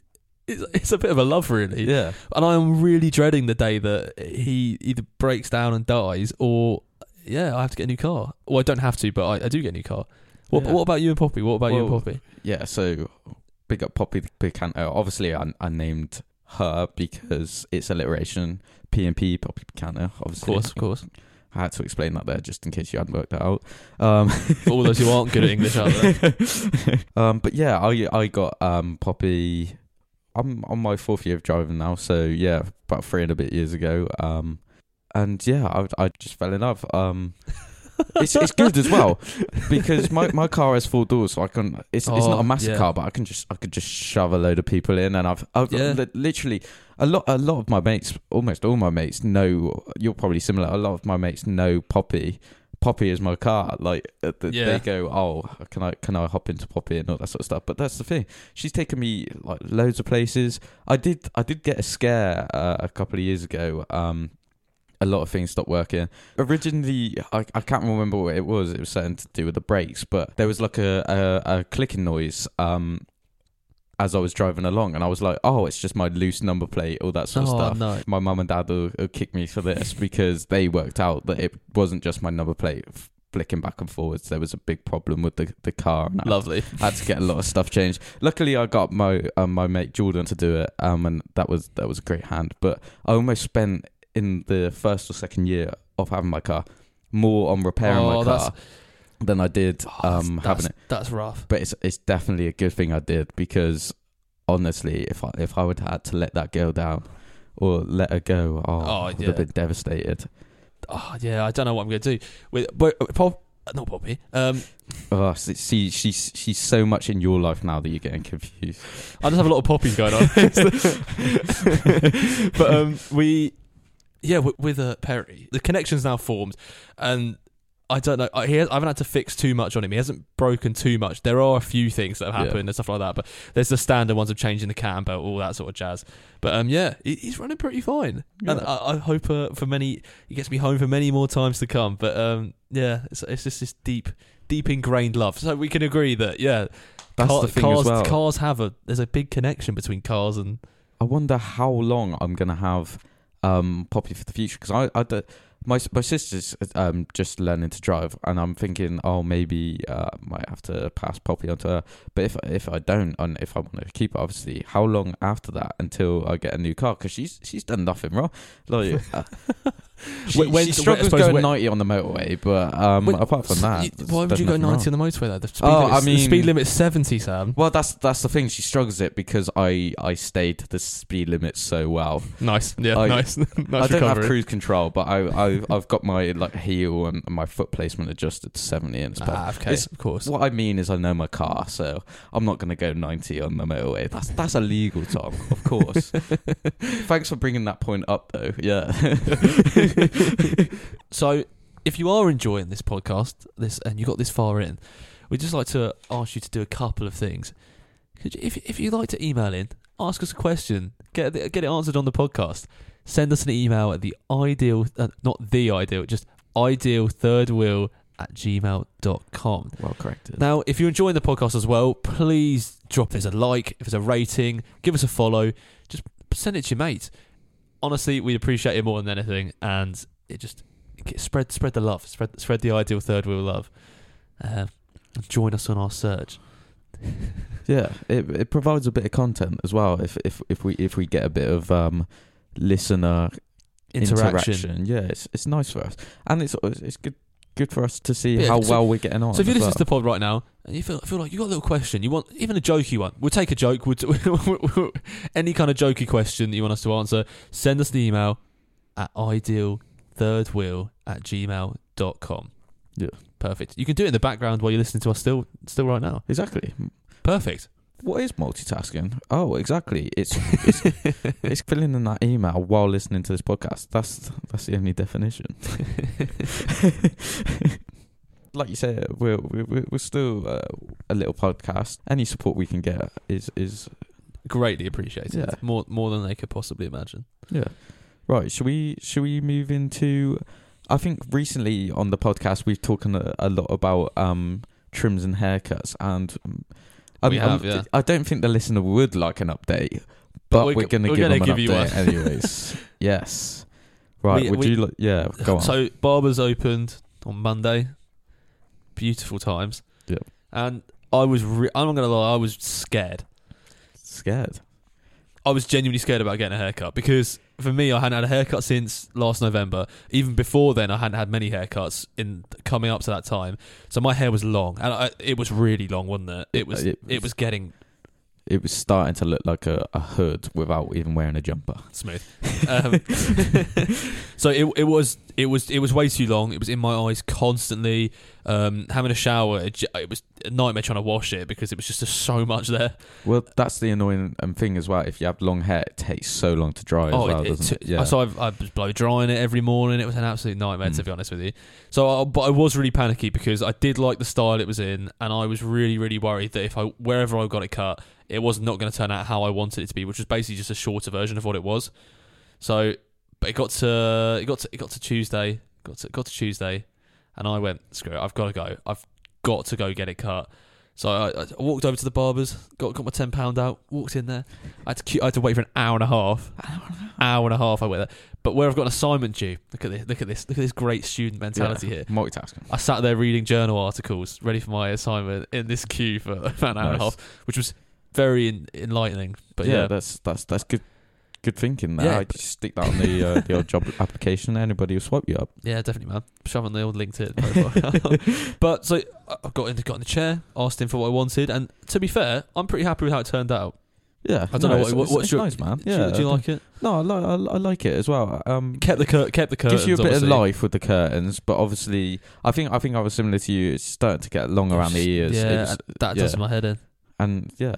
it's, a bit of a love, really. yeah. And I am really dreading the day that he either breaks down and dies, or yeah, I have to get a new car. Well, I don't have to, but I, I do get a new car. What Yeah. What about you and Poppy? What about you and Poppy? Yeah, so big up Poppy the Picanto. Obviously, I, I named her because it's alliteration. P and P, Poppy Picanto. Of course, of course. I had to explain that there just in case you hadn't worked that out. Um, For all those who aren't good at English out there. um, but yeah, I I got um Poppy. I'm on my fourth year of driving now, so yeah, about three and a bit years ago. Um, and yeah, I I just fell in love. Um, it's it's good as well because my, my car has four doors, so I can. It's it's not Oh, a massive yeah. car, but I can just I could just shove a load of people in, and I've I've Yeah. li- literally a lot a lot of my mates, almost all my mates know. You're probably similar. A lot of my mates know Poppy. Poppy is my car. Like uh, th- Yeah. they go, oh, can I can I hop into Poppy and all that sort of stuff. But that's the thing. She's taken me like loads of places. I did I did get a scare uh, a couple of years ago. Um, a lot of things stopped working. Originally, I, I can't remember what it was. It was something to do with the brakes, but there was like a, a, a clicking noise um, as I was driving along, and I was like, "Oh, it's just my loose number plate, all that sort of Oh stuff." no! My mum and dad will, will kick me for this because they worked out that it wasn't just my number plate flicking back and forwards. There was a big problem with the the car. And I Lovely. had to get a lot of stuff changed. Luckily, I got my um, my mate Jordan to do it, um, and that was that was a great hand. But I almost spent in the first or second year of having my car more on repairing Oh, my car than I did Oh, that's- um, that's, having it. That's rough. But it's it's definitely a good thing I did because honestly, if I if I would have had to let that girl down or let her go, oh, Oh, I would yeah. have been devastated. Oh yeah, I don't know what I'm going to do with but Pop. Not Poppy. Um, Oh, see, see, she's she's so much in your life now that you're getting confused. I just have a lot of poppies going on. but um, we, yeah, with, with uh, Perry, the connection's now formed, and I don't know. I, he has, I haven't had to fix too much on him. He hasn't broken too much. There are a few things that have Yeah. happened and stuff like that, but there's the standard ones of changing the cam belt, all that sort of jazz. But um, yeah, he, he's running pretty fine, and I, I hope uh, for many he gets me home for many more times to come. But um, yeah, it's, it's just this deep, deep ingrained love. So we can agree that yeah, That's car- the thing cars, as well. Cars have a there's a big connection between cars and I wonder how long I'm gonna have um Poppy for the future because I, I my my sister's um just learning to drive, and I'm thinking, oh, maybe uh, might have to pass Poppy onto her. But if if I don't, and if I want to keep it, obviously, how long after that until I get a new car? Because she's she's done nothing wrong. Like, uh, she, When- she struggles I suppose going when- 90 on the motorway, but um, When- apart from that, Y- there's- why would you go 90 wrong. on the motorway though? The speed, Oh, limit's, I the speed limit's 70, Sam. Well, that's that's the thing. She struggles it because I I stayed the speed limit so well. Nice. Yeah, I- nice. nice I don't recovery. have cruise control, but I, I I've got my like heel and my foot placement adjusted to seventy, and it's perfect. Ah, okay, It's- of course. What I mean is, I know my car, so I'm not going to go 90 on the motorway. That's that's illegal, Tom. Of course. Thanks for bringing that point up, though. Yeah. So, if you are enjoying this podcast, this and you got this far in, we'd just like to ask you to do a couple of things. Could you, if if you'd like to email in, ask us a question, get it, get it answered on the podcast. Send us an email at the ideal, uh, not the ideal, just ideal third wheel at gmail.com. well corrected. Now, if you're enjoying the podcast as well, please drop us a like, if it's a rating, give us a follow, just send it to your mates. Honestly, we'd appreciate it more than anything, and it just it spread spread the love, spread spread the ideal third wheel love. Uh, join us on our search. Yeah, it it provides a bit of content as well. If if if we if we get a bit of um listener Interaction. interaction, yeah, it's it's nice for us, and it's it's good good for us to see Yeah, how so- well we're getting on. So if you listen well. to the pod right now and you feel feel like you got a little question, you want even a jokey one, we'll take a joke. We'll t- any kind of jokey question that you want us to answer, send us the email at idealthirdwheel at gmail.com. Yeah. Perfect. You can do it in the background while you're listening to us still still right now. exactly. Perfect. What is multitasking? Oh, exactly. It's it's, it's filling in that email while listening to this podcast. That's that's the only definition. like you said, we're we're, we're still uh, a little podcast. Any support we can get is is Greatly appreciated. Yeah. More more than they could possibly imagine. yeah. Right. Should we should we move into? I think recently on the podcast we've talking a, a lot about um trims and haircuts, and um, I'm- have, I'm- yeah. I don't think the listener would like an update, but we're we're, going to give gonna them an give you update one. anyways. yes. Right. We- would we- you? Like, yeah. Go on. So barbers opened on Monday. Beautiful times. Yep. And I was re- I'm not gonna lie, I was scared. Scared. I was genuinely scared about getting a haircut because for me, I hadn't had a haircut since last November. Even before then, I hadn't had many haircuts in coming up to that time. So my hair was long, and I, it was really long, wasn't it? It was. Uh, it It was, getting It was starting to look like a, a hood without even wearing a jumper. smooth. Um, so it it was it was it was way too long. It was in my eyes constantly. Um, having a shower, it, j- it was a nightmare trying to wash it because it was just so much there. Well, that's the annoying um, thing as well. If you have long hair, it takes so long to dry as Oh, well, it, doesn't it, it? Yeah. So I've, I was blow drying it every morning. It was an absolute nightmare to Mm. be honest with you. So, I, but I was really panicky because I did like the style it was in, and I was really, really worried that if I wherever I got it cut, it was not going to turn out how I wanted it to be, which was basically just a shorter version of what it was. So, but it got to it got to it got to Tuesday, got to got to Tuesday, and I went screw it. I've got to go. I've got to go get it cut. So I, I walked over to the barbers, got got my ten pound out, walked in there. I had to queue, I had to wait for an hour and a half. Hour and a half I wait there. But where I've got an assignment due, look at this, look at this, look at this great student mentality Yeah. here. Multitasking. I sat there reading journal articles, ready for my assignment in this queue for about an hour and a half, which was very en- enlightening. But yeah, that's that's that's good. Good thinking. There. Yeah, I just stick that on the uh, the old job application. Anybody will swipe you up. Yeah, definitely, man. Shoving the old LinkedIn profile. but so I got in, got in the chair, asked him for what I wanted, and to be fair, I'm pretty happy with how it turned out. Yeah, I don't no, know it's, what, it's- what's it's your nice, man. Do you- Yeah, do you, like it? No, I like I, I like it as well. Um, Kept the cur- kept the curtains. gives you a bit obviously. of life with the curtains, but obviously, I think I think I was similar to you. It's starting to get long around the ears. Yeah, was- that yeah. does my head in. And yeah,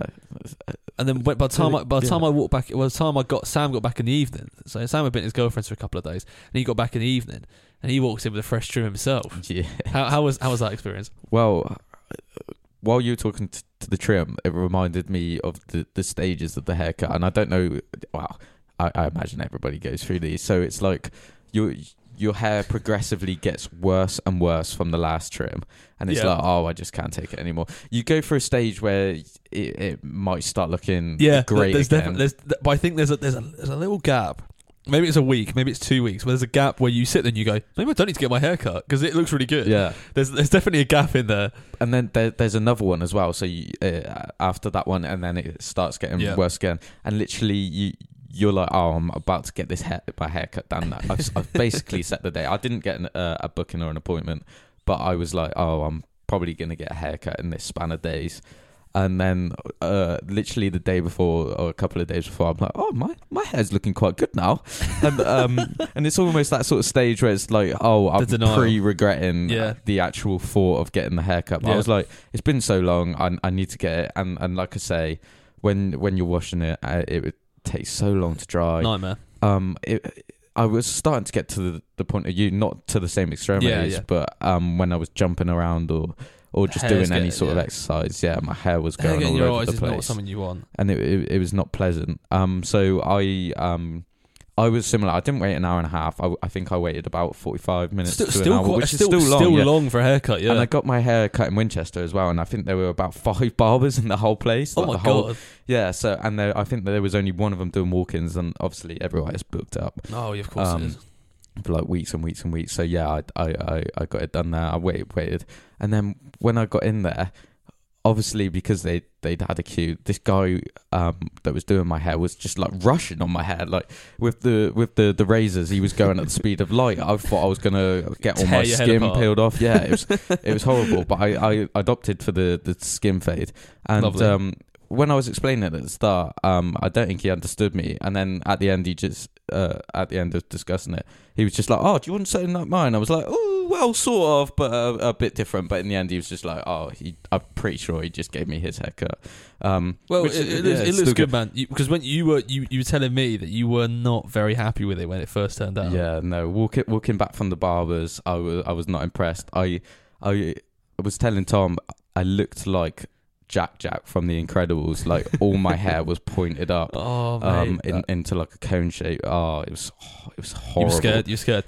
And then by the time I, by the Yeah. time I walked back, by the time I got Sam got back in the evening. So Sam had been his girlfriend for a couple of days, and he got back in the evening, and he walks in with a fresh trim himself. yeah. How, how was how was that experience? Well, uh, while you were talking t- to the trim, it reminded me of the, the stages of the haircut, and I don't know. Well, I, I imagine everybody goes through these. So it's like your your hair progressively gets worse and worse from the last trim, and it's Yeah. like, oh, I just can't take it anymore. You go through a stage where it, it might start looking Yeah, great There's again. there's, but I think there's a there's a there's a little gap maybe it's a week, maybe it's two weeks, where there's a gap where you sit there and you go, maybe I don't need to get my hair cut because it looks really good. Yeah, There's there's definitely a gap in there. and then there, there's another one as well. So you, uh, after that one, and then it starts getting Yeah. worse again, and literally you. You're like, oh, I'm about to get this hair, my haircut done. I've, I've basically set the day. I didn't get an, uh, a booking or an appointment, but I was like, oh, I'm probably gonna get a haircut in this span of days. And then, uh, literally the day before or a couple of days before, I'm like, oh, my, my hair's looking quite good now. And um, and it's almost that sort of stage where it's like, oh, I'm denial. pre-regretting Yeah. the actual thought of getting the haircut. But I was like, it's been so long, I, I need to get it. And and like I say, when when you're washing it, uh, it would take so long to dry. Nightmare. Um, it, I was starting to get to the, the point of you, not to the same extremities, yeah. but um, when I was jumping around or or just Hair's doing any getting- sort of exercise, yeah, my hair was going getting all over the is not place something you want. and it, it it was not pleasant. Um, so I um. I was similar. I didn't wait an hour and a half. I, I think I waited about forty-five minutes Still, to still, an hour, quite, which still, is still long. still yeah. long for a haircut. Yeah. And I got my hair cut in Winchester as well, and I think there were about five barbers in the whole place. oh like my the whole, god. Yeah, so and there, I think there was only one of them doing walk-ins, and obviously everyone is booked up Oh, yeah, of course Um, it is. for like weeks and weeks and weeks. So yeah, I I I, I got it done there. I waited, waited, and then when I got in there, obviously because they they'd had a queue, this guy um that was doing my hair was just like rushing on my hair, like with the with the the razors. He was going at the speed of light. I thought I was gonna get all Tear my skin peeled off. Yeah, it was it was horrible. But I I adopted for the the skin fade, and Lovely. um when I was explaining it at the start, um, I don't think he understood me. And then at the end, he just, uh, at the end of discussing it, he was just like, "Oh, do you want say like mine?" I was like, "Oh, well, sort of, but uh, a bit different." But in the end, he was just like, "Oh, he, I'm pretty sure he just gave me his haircut." Um, Well, which it, it, yeah, looks, it looks still good, man. Because when you were you, you were telling me that you were not very happy with it when it first turned out. Yeah, no. Walking walking back from the barbers, I was I was not impressed. I I was telling Tom I looked like Jack Jack from The Incredibles. Like all my hair was pointed up. Oh mate, um, in, into like a cone shape. Oh, it was it was you horrible. were scared. You were scared.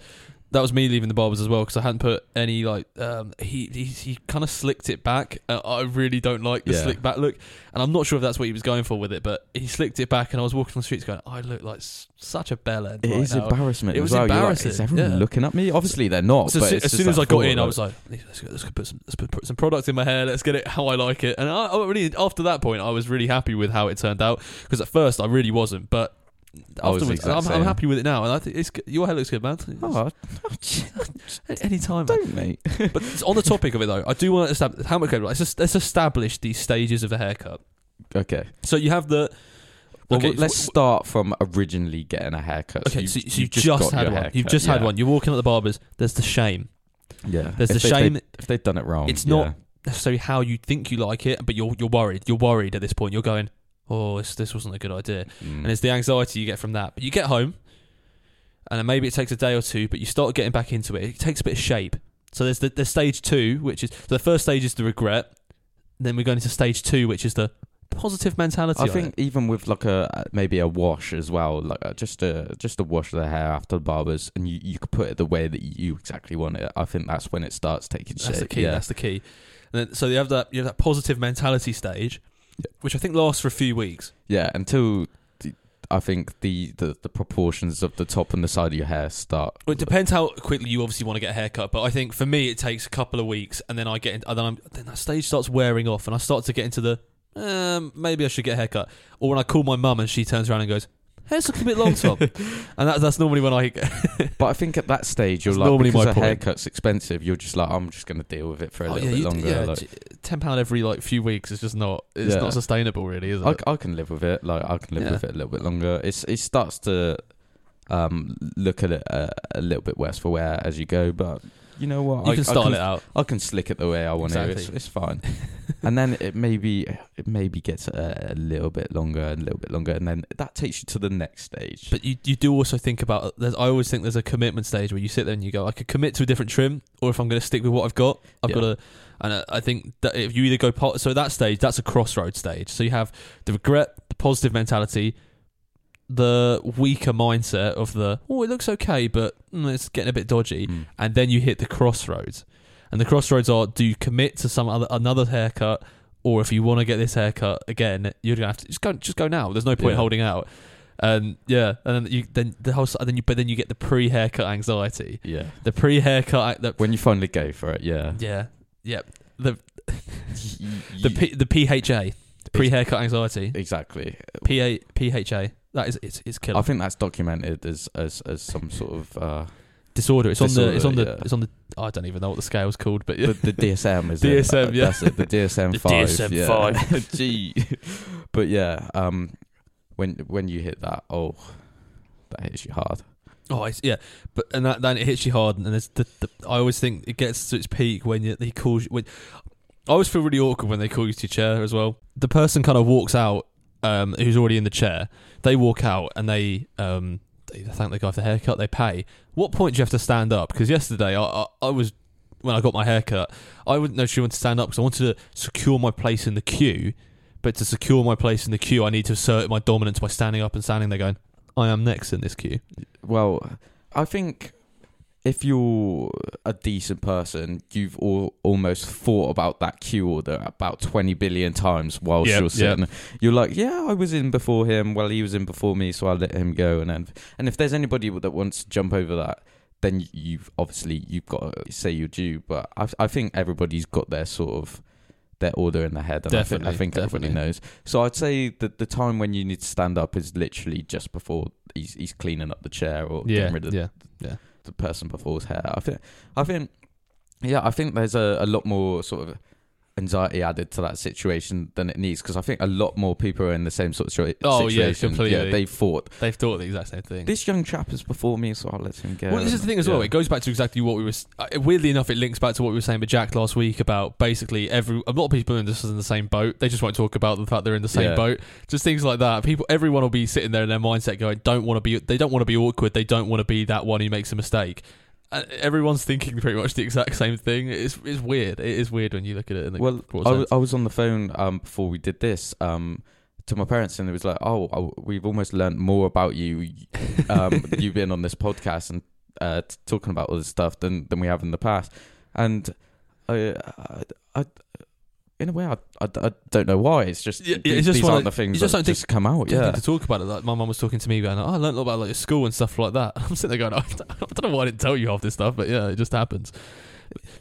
That was me leaving the barbers as well because I hadn't put any like. Um, he he, he kind of slicked it back. Uh, I really don't like the Yeah. slick back look, and I'm not sure if that's what he was going for with it. But he slicked it back, and I was walking on the streets going, "I look like s- such a bellend." It right is now. embarrassment. It was well. You're like, embarrassing, is everyone yeah. looking at me? Obviously, they're not. So but as, soon as I got in, I was like, let's, go, let's go put some let's put, some product in my hair. Let's get it how I like it. And I, I really after that point, I was really happy with how it turned out because at first I really wasn't, but I was the afterwards, I'm, I'm happy with it now. And I think it's good. your hair looks good, man. oh, Any time, don't mate. But on the topic of it though, I do want to establish how much. Let's just let's establish these stages of the haircut. okay. So you have the. Well, okay, let's so- start from originally getting a haircut. Okay, you- so, so you've you've just, got had one. haircut, You've just had yeah. one. You're walking at the barbers. There's the shame. Yeah. There's if the they- shame. They, if they've done it wrong, It's yeah. not- necessarily how you think you like it, but you're you're worried. You're worried at this point. You're going, oh, this, this wasn't a good idea, Mm. and it's the anxiety you get from that. But you get home, and then maybe it takes a day or two, but you start getting back into it. It takes a bit of shape. So there's the, the stage two, which is so the first stage is the regret. Then we're going into stage two, which is the positive mentality. I think it. even with like a maybe a wash as well, like uh, just a just a wash of the hair after the barbers, and you, you could put it the way that you exactly want it. I think that's when it starts taking shape. that's the key. Yeah. That's the key. And then, so you have that you have that positive mentality stage, Yeah. which I think lasts for a few weeks. Yeah, until the, I think the, the the proportions of the top and the side of your hair start. Well, it depends how quickly you obviously want to get a haircut, but I think for me it takes a couple of weeks, and then I get, in, and then, I'm, then that stage starts wearing off, and I start to get into the um, maybe I should get a haircut, or when I call my mum and she turns around and goes, "Hair's looking a bit long, Tom," and that's that's normally when I But I think at that stage, you're That's like normally because my a point. haircut's expensive. You're just like, I'm just going to deal with it for a oh little yeah, bit you, longer. yeah, like, j- ten pound every like few weeks is just not it's Yeah. not sustainable really, is it? I, I can live with it. Like I can live Yeah. with it a little bit longer. It's it starts to um look at it a, a little bit worse for wear as you go, but you know what? you I, can I can, it out. I can slick it the way I want it. It's, it's fine. and then it maybe it maybe gets a, a little bit longer and a little bit longer, and then that takes you to the next stage. But you, you do also think about. There's, I always think there's a commitment stage where you sit there and you go, I could commit to a different trim, or if I'm going to stick with what I've got, I've Yeah. got to. And I think that if you either go so that stage, that's a crossroad stage. So you have the regret, the positive mentality, the weaker mindset of the oh it looks okay, but mm, it's getting a bit dodgy, Mm. and then you hit the crossroads. And the crossroads are: do you commit to some other another haircut, or if you want to get this haircut again, you're gonna have to just go just go now. There's no point Yeah. holding out. And yeah, and then you then the whole and then you but then you get the pre haircut anxiety, Yeah. the pre haircut the When you finally go for it, yeah. yeah yeah the the the P, the PHA pre haircut anxiety exactly. P A PHA that is it's it's killer I think that's documented as as, as some sort of uh, disorder. It's on the it's on the yeah. it's on the I don't even know what the scale's called, but yeah. the, the DSM is DSM, it? yeah. That's it. The DSM The five. DSM yeah. five. Gee, but yeah, um, when when you hit that, oh, that hits you hard. Oh, yeah, but and that, then it hits you hard, and there's the, the I always think it gets to its peak when you, he calls you. When, I always feel really awkward when they call you to your chair as well. The person kind of walks out, um, who's already in the chair. They walk out and they um, they thank the guy for the haircut. They pay. What point do you have to stand up? Because yesterday I, I I was when I got my haircut, I wouldn't know she wanted to stand up because I wanted to secure my place in the queue. But to secure my place in the queue, I need to assert my dominance by standing up and standing there, going, "I am next in this queue." Well, I think if you're a decent person, you've all, almost thought about that queue order about 20 billion times whilst Yep, you're sitting. You're like, yeah, I was in before him. Well, he was in before me, so I let him go. And then, and if there's anybody that wants to jump over that, then you've obviously you've got to say you're due. But I, I think everybody's got their sort of their order in their head, and Definitely, I think, I think everybody knows. So I'd say that the time when you need to stand up is literally just before he's he's cleaning up the chair or Yeah, getting rid of yeah. The person before hair. I think, I think, yeah, I think there's a, a lot more sort of anxiety added to that situation than it needs because I think a lot more people are in the same sort of situation. Oh, yeah, completely. they thought They've thought the exact same thing. this young chap is before me, so I'll let him go. well, this is the thing as well. It goes back to exactly what we were. Uh, weirdly enough, it links back to what we were saying with Jack last week about basically every a lot of people in this is in the same boat. They just won't talk about the fact they're in the same Yeah. boat. Just things like that. People, everyone will be sitting there in their mindset going, "Don't want to be. They don't want to be awkward. They don't want to be that one who makes a mistake." And everyone's thinking pretty much the exact same thing. It's it's weird. It is weird when you look at it. Well, I was. I was on the phone um, before we did this um, to my parents, and it was like, "Oh, I- we've almost learned more about you, um, you being on this podcast and uh, talking about all this stuff than than we have in the past." And I, I, I in a way, I, I, I don't know why. It's just Yeah, these, it's just these one aren't of- the things just that just come out. Yeah, to talk about it. Like my mum was talking to me, going, "Oh, I learned a lot about like your school and stuff like that." I'm sitting there going, "I don't know why I didn't tell you half this stuff, but yeah, it just happens."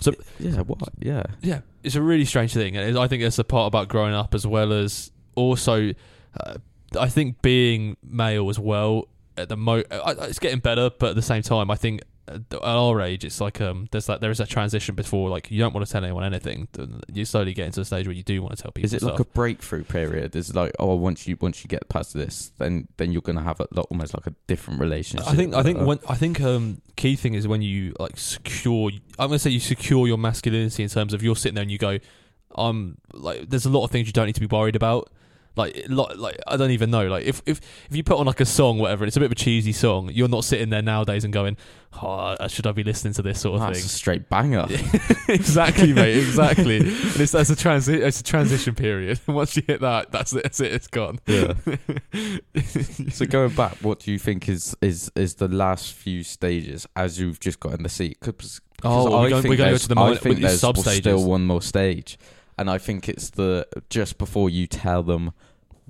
So yeah, what? Yeah, Yeah, it's a really strange thing, and I think it's a part about growing up as well as also, uh, I think being male as well. At the mo, it's getting better, but at the same time, I think at our age, it's like um, there's like there is a transition before like you don't want to tell anyone anything. You slowly get into the stage where you do want to tell people. is it stuff. like a breakthrough period? Is it like, oh, once you once you get past this, then then you're gonna have a, like, almost like a different relationship. I think I think when I think um key thing is when you like secure I'm gonna say you secure your masculinity in terms of you're sitting there and you go I'm like there's a lot of things you don't need to be worried about like like I don't even know like if if if you put on like a song whatever it's a bit of a cheesy song you're not sitting there nowadays and going oh should I be listening to this sort of thing? that's thing a straight banger. exactly mate exactly and it's that's a transi- it's a transition period once you hit that that's it that's it it's gone Yeah. so going back, what do you think is is is the last few stages as you've just got in the seat? 'cause Oh, we're going- we're gonna go there's- to the I think there's still one more stage, and I think it's the just before you tell them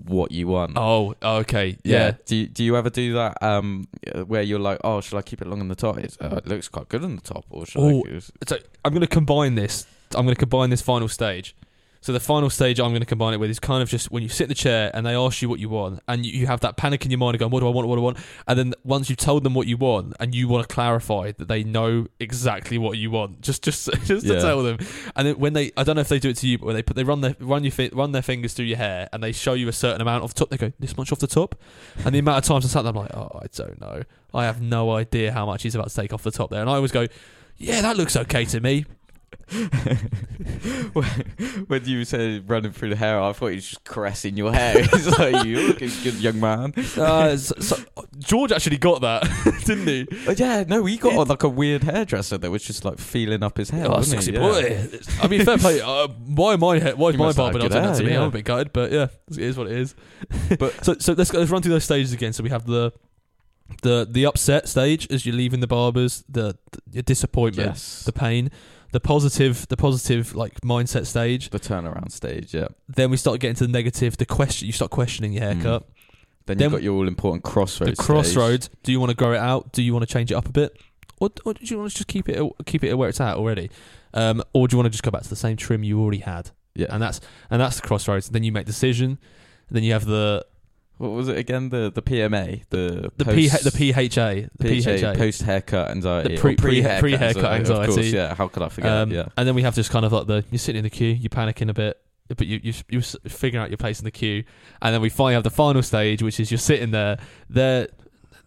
what you want. oh okay yeah. yeah Do you, do you ever do that? Um, where you're like, oh, should I keep it long on the top? It's, uh, it looks quite good on the top, or should Oh, I? Use... so I'm going to combine this. I'm going to combine this final stage. So the final stage I'm going to combine it with is kind of just when you sit in the chair and they ask you what you want, and you, you have that panic in your mind of going, "What do I want? What do I want?" And then once you've told them what you want, and you want to clarify that they know exactly what you want, just just just to Yeah. tell them. And then when they, I don't know if they do it to you, but when they put they run their run your fi- run their fingers through your hair, and they show you a certain amount off the top, they go this much off the top, and the amount of times I sat there, I'm like, "Oh, I don't know. I have no idea how much he's about to take off the top there," and I always go. Yeah, that looks okay to me. When you said running through the hair, I thought he was just caressing your hair. It's like you looking good, young man. Uh, so, so- George actually got that, didn't he? But yeah, no, he got like a weird hairdresser that was just like feeling up his hair. Oh, sexy he? boy. I mean, fair play. Uh, why I? he- Why is my barber not doing that to hair, me? I'm a bit gutted, but yeah, it is what it is. But- so, so let's go. Let's run through those stages again. So we have the the the upset stage as you're leaving the barbers, the, the disappointment, Yes. the pain, the positive, the positive like mindset stage. The turnaround stage, yeah. Then we start getting to the negative, the question. You start questioning your haircut. Then, Then you've got your all important crossroads. the crossroads. Do you want to grow it out? Do you want to change it up a bit, or, or do you want to just keep it keep it where it's at already? Um, or do you want to just go back to the same trim you already had? Yeah. And that's and that's the crossroads. Then you make decision. Then you have the what was it again? The the PMA, the the post, P the PHA the PHA, PHA. post haircut anxiety, The pre- pre- pre-haircut Of course, anxiety. yeah, how could I forget? Um, yeah, And then we have just kind of like the you're sitting in the queue, you're panicking a bit, but you you you figuring out your place in the queue, and then we finally have the final stage, which is you're sitting there. They're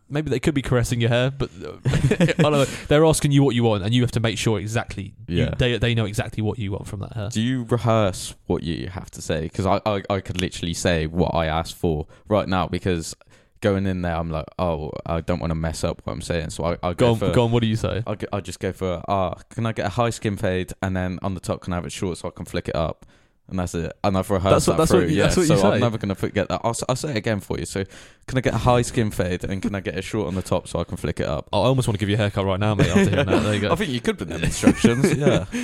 maybe they could be caressing your hair, but know. They're asking you what you want, and you have to make sure exactly. you- Yeah. they they know exactly what you want from that hair. Do you rehearse what you have to say? Because I, I I could literally say what I asked for right now because going in there I'm like, oh, I don't want to mess up what I'm saying, so I I Go go, on, for. go on. What do you say? I I just go for ah, can I get a high skin fade and then on the top can I have it short so I can flick it up, and that's it. And I've rehearsed That's what- that that's through. what you- yeah, that's what you so I'm never gonna forget that. I'll, I'll say it again for you. So can I get a high skin fade and can I get it short on the top so I can flick it up? I almost want to give you a haircut right now, mate. After hearing that, there you go. I think you could put them instructions. yeah.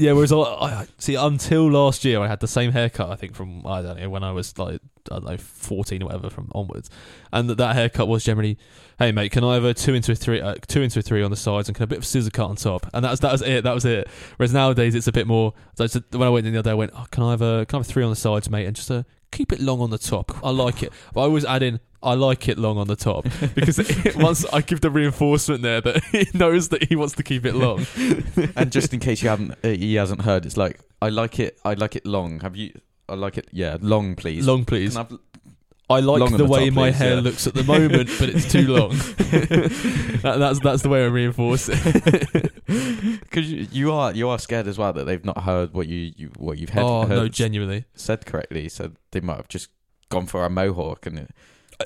Yeah, whereas I, I see until last year I had the same haircut. I think from I don't know when I was like I don't know fourteen or whatever from onwards, and that, that haircut was generally, hey mate, can I have a two into a three, uh, two into a three on the sides, and can a bit of scissor cut on top, and that was that was it. That was it. Whereas nowadays it's a bit more. So when I went in the other day, I went, oh, can I have a can I have a three on the sides, mate, and just uh, keep it long on the top. I like it, but I always add in. I like it long on the top because it, once I give the reinforcement there that he knows that he wants to keep it long. and just in case you haven't, uh, he hasn't heard, it's like I like it. I like it long. Have you? I like it. Yeah, long, please. Long, please. Can I have- I like the, the way top, my please, hair yeah. looks at the moment, but it's too long. that, that's that's the way I reinforce it. Because you, you are you are scared as well that they've not heard what you, you what you've heard, oh heard no, genuinely. said correctly, so they might have just gone for a mohawk and it,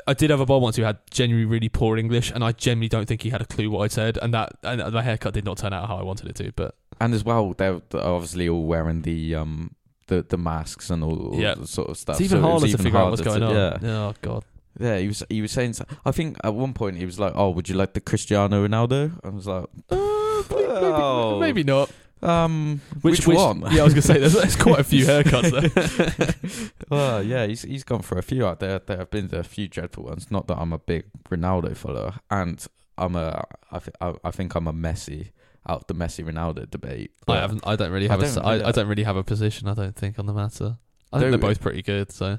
I, did have a bar once who had genuinely really poor English, and I genuinely don't think he had a clue what I said, and that and my haircut did not turn out how I wanted it to. But and as well they're, they're obviously all wearing the um the, the masks and all, all Yeah. the sort of stuff. it's even so it harder to figure out what's going to- on. Yeah, Oh god. yeah. He was he was saying. so- I think at one point he was like, "Oh, would you like the Cristiano Ronaldo?" I was like, "Oh, Maybe not. Um, Which, which, one? Yeah, I was gonna say there's, there's quite a few haircuts there. Well, yeah, he's he's gone for a few out there. There have been a few dreadful ones. Not that I'm a big Ronaldo follower, and I'm a I, th- I, I think I'm a Messi out the Messi Ronaldo debate. I haven't. I don't really have a. don't I, really- I don't really have a position. I don't think on the matter. I think they're both pretty good. So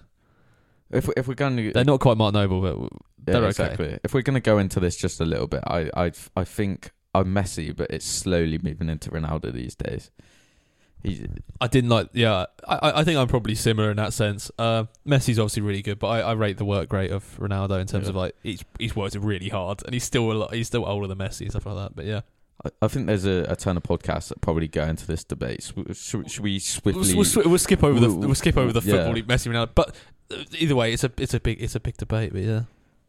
If if we're going to they're not quite Mark Noble, but they're okay. exactly. If we're going to go into this just a little bit, I I I think I'm Messi, but it's slowly moving into Ronaldo these days. He's I didn't like. Yeah, I, I- I think I'm probably similar in that sense. Uh, Messi's obviously really good, but I, I rate the work rate of Ronaldo in terms Yeah. of like he's he's worked really hard, and he's still a lot, he's still older than Messi and stuff like that. But yeah, I, think there's a, a ton of podcasts that probably go into this debate. Should, should, we we'll, swiftly? we'll, we'll skip over the We'll- we'll skip over the yeah. football Messi Ronaldo. But uh, either way, it's a it's a big it's a big debate. But yeah,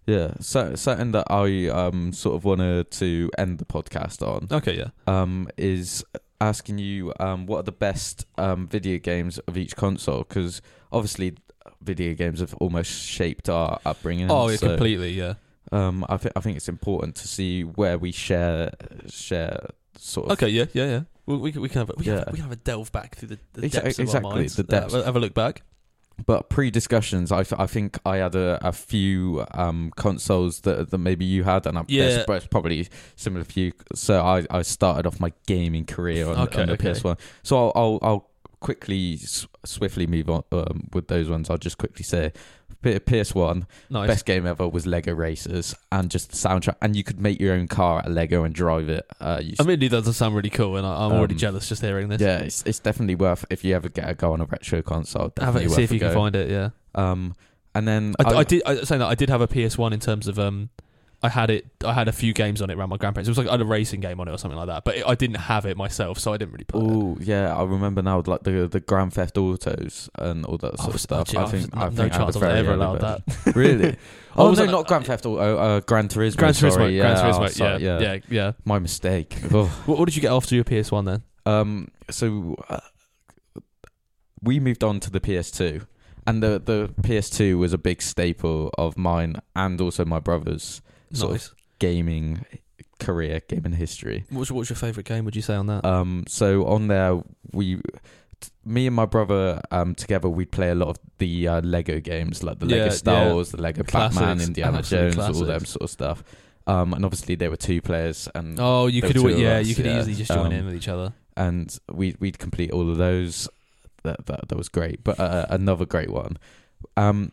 Yeah, so something that I um sort of wanted to end the podcast on okay, yeah. um is asking you um what are the best um video games of each console because obviously video games have almost shaped our upbringing. Oh, yeah, so, completely. Yeah. Um, I think I think it's important to see where we share share sort of Okay, yeah, yeah, yeah. We, we, can- we can have a, we, can Yeah. have, we can have a delve back through the, the Exa- depths of exactly, our minds. the Uh, depths. have a- have a look back. But pre-discussions, I, th- I think I had a, a few um, consoles that that maybe you had, and I, Yeah. there's there's probably similar for you. So I, I started off my gaming career on, Okay, on the okay. PS1. So I'll I'll, I'll quickly s- swiftly move on um, with those ones. I'll just quickly say PS1 Nice. best game ever was Lego Racers and just the soundtrack, and you could make your own car at Lego and drive it. Uh, I mean, it does sound really cool, and I, I'm already Um, jealous just hearing this. yeah, it's, it's definitely worth if you ever get a go on a retro console. have it, see if you can find it. Yeah. Um, and then I, I did. I, saying that I did have a PS1 in terms of um, I had it. I had a few games on it around my grandparents. It was like I had a racing game on it or something like that. But it, I didn't have it myself, so I didn't really play it. Oh yeah, I remember now like the the Grand Theft Autos and all that sort Oh, of stuff. gee, I was- think I no think I chance a I was ever allowed that. really? I Oh no, not Grand Theft Auto. Uh, Gran Turismo. Gran Turismo, sorry. Gran yeah, Turismo, oh, sorry, yeah, yeah, yeah. My mistake. Oh. What, what did you get after your PS1 then? Um, so uh, we moved on to the PS2, and the the PS2 was a big staple of mine and also my brother's sort Nice. of gaming career, gaming history. What's, what's your favourite game? Would you say on that? Um, so on there we me and my brother um, together, we'd play a lot of the uh, Lego games, like the Yeah, Lego yeah. Star Wars, the Lego Classics, Batman, Indiana absolute Jones, all them sort of stuff. Um, and obviously, there were two players, and Oh, you could it. Yeah, us, you could yeah. easily just join Um, in with each other. and we we'd complete all of those. That that, that was great. But uh, another great one, um,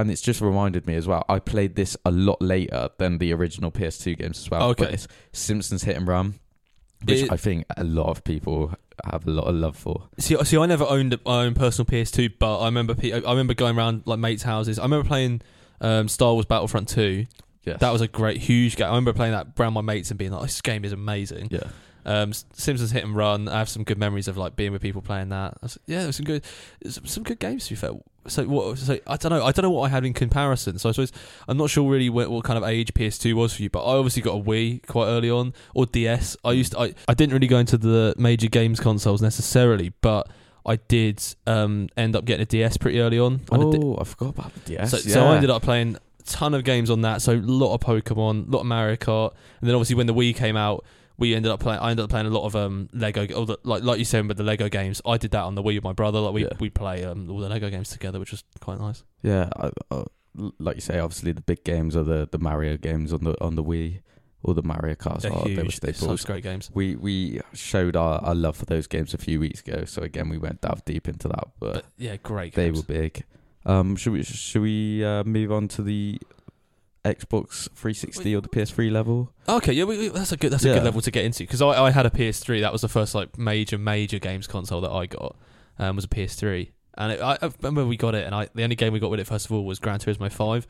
and it's just reminded me as well. I played this a lot later than the original PS2 games as well. Okay. But it's Simpsons Hit and Run, which It- I think a lot of people have a lot of love for. See, see, I never owned my own personal PS2, but I remember I remember going around like mates' houses. I remember playing um, Star Wars Battlefront 2. Yes. That was a great, huge game. I remember playing that around my mates and being like, "This game is amazing." yeah. Um, Simpsons Hit and Run. I have some good memories of like being with people playing that. Was- yeah, there was some good, some, good games to be fair. So what? So I don't know. I don't know what I had in comparison. So I suppose I'm not sure really what, what kind of age PS2 was for you. But I obviously got a Wii quite early on or DS. I used to, I I didn't really go into the major games consoles necessarily, but I did um, end up getting a DS pretty early on. I had a D- Oh, I forgot about the DS. so, so I ended up playing a ton of games on that. So a lot of Pokemon, a lot of Mario Kart, and then obviously when the Wii came out, we ended up playing. I ended up playing a lot of um Lego, all the, like like you said with the Lego games. I did that on the Wii with my brother. Like we Yeah. we play um all the Lego games together, which was quite nice. Yeah, I, I, like you say, obviously the big games are the, the Mario games on the on the Wii, or the Mario Kart. They're are, they were huge. Staples. such great games. We we showed our, our love for those games a few weeks ago. So again, we went dive deep into that, but, But yeah, great. they were big. Um, should we should we uh, move on to the Xbox 360 or the PS3 level? Okay, yeah, we, we- that's a good that's a Yeah. good level to get into because I, I had a PS3. That was the first like major major games console that I got. Um, was a PS3, and it, I, I remember we got it, and I the only game we got with it first of all was Gran Turismo Five.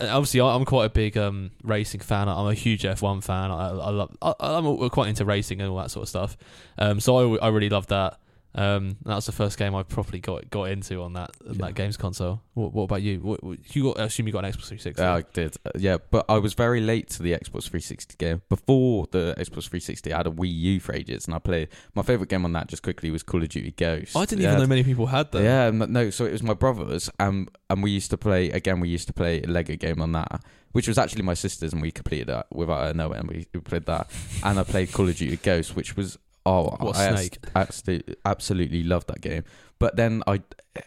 And obviously, I, I'm quite a big um racing fan. I'm a huge F1 fan. I, I love I, I'm all- quite into racing and all that sort of stuff. Um, so I, I really loved that. Um, that was the first game I properly got got into on that Yeah. that games console. What, what about you? What, what- you got? I assume you got an Xbox 360. Yeah, I did. Uh, yeah, but I was very late to the Xbox 360 game. Before the Xbox 360, I had a Wii U for ages, and I played. My favorite game on that, just quickly, was Call of Duty Ghost. I didn't yeah, even know many people had that. Yeah, no, so it was my brothers, um, and we used to play again. We used to play a Lego game on that, which was actually my sister's, and we completed that without her knowing. We, we played that, and I played Call of Duty Ghost, which was oh, What I snake. absolutely, absolutely loved that game. But then I,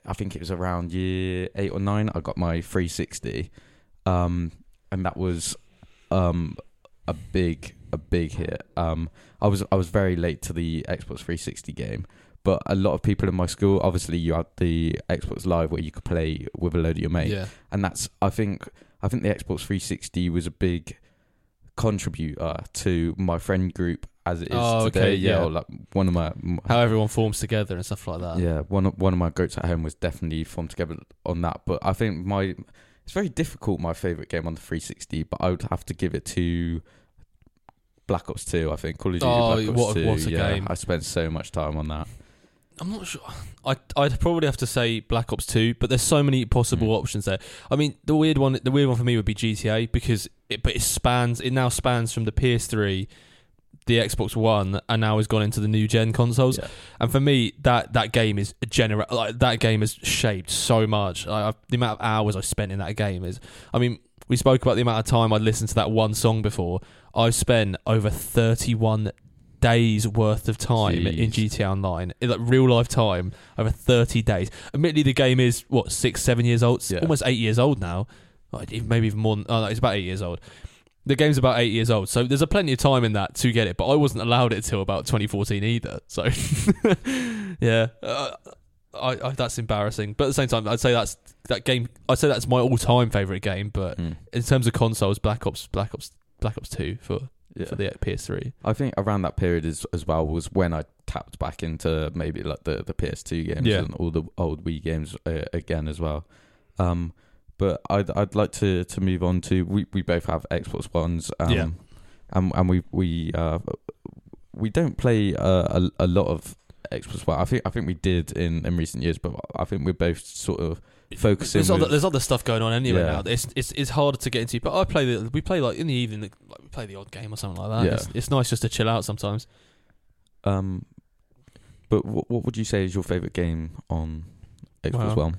I think it was around year eight or nine. I got my 360, um, and that was um a big a big hit. Um, I was I was very late to the Xbox 360 game, but a lot of people in my school, obviously, you had the Xbox Live where you could play with a load of your mates, Yeah. and that's I think I think the Xbox 360 was a big contributor to my friend group as it is Oh, today. okay, yeah, yeah. or like one of my How everyone forms together and stuff like that. yeah one of, one of my goats at home was definitely formed together on that. But I think my it's very difficult. My favorite game on the 360, but I would have to give it to. Black Ops 2, I think. Call of Duty Oh, Black Ops what a- 2. what a yeah, game. I spent so much time on that. I'm not sure. I I'd probably have to say Black Ops Two, but there's so many possible Mm. options there. I mean, the weird one, the weird one for me would be GTA because it, but it spans, it now spans from the PS3, the Xbox One, and now has gone into the new gen consoles. Yeah. And for me, that that game is a genera- like that game has shaped so much. I, I've, the amount of hours I spent in that game is. I mean, we spoke about the amount of time I'd listened to that one song before. I've spent over 31 days worth of time in Jeez. GTA Online, in like real life time, over 30 days. Admittedly, the game is what six, seven years old, Yeah. almost eight years old now. Maybe even more. Than, oh, no, it's about eight years old. The game's about eight years old, so there's a plenty of time in that to get it. But I wasn't allowed it till about 2014 either. So, yeah, uh, I, I, that's embarrassing. But at the same time, I'd say that's that game. I'd say that's my all-time favorite game. But Mm. in terms of consoles, Black Ops, Black Ops, Black Ops Two for Yeah. for the PS3. I think around that period as as well was when I tapped back into maybe like the, the PS2 games Yeah. and all the old Wii games uh, again as well. Um, but I'd I'd like to, to move on to we, we both have Xbox Ones. Um, Yeah. And and we we uh we don't play uh, a a lot of Xbox One. I think I think we did in, in recent years, but I think we're both sort of focusing. There's other, there's other stuff going on anyway Yeah. now. It's, it's it's harder to get into. But I play the we play like in the evening, like we play the odd game or something like that. Yeah. It's, it's nice just to chill out sometimes. um, but what what would you say is your favorite game on Xbox Well, One?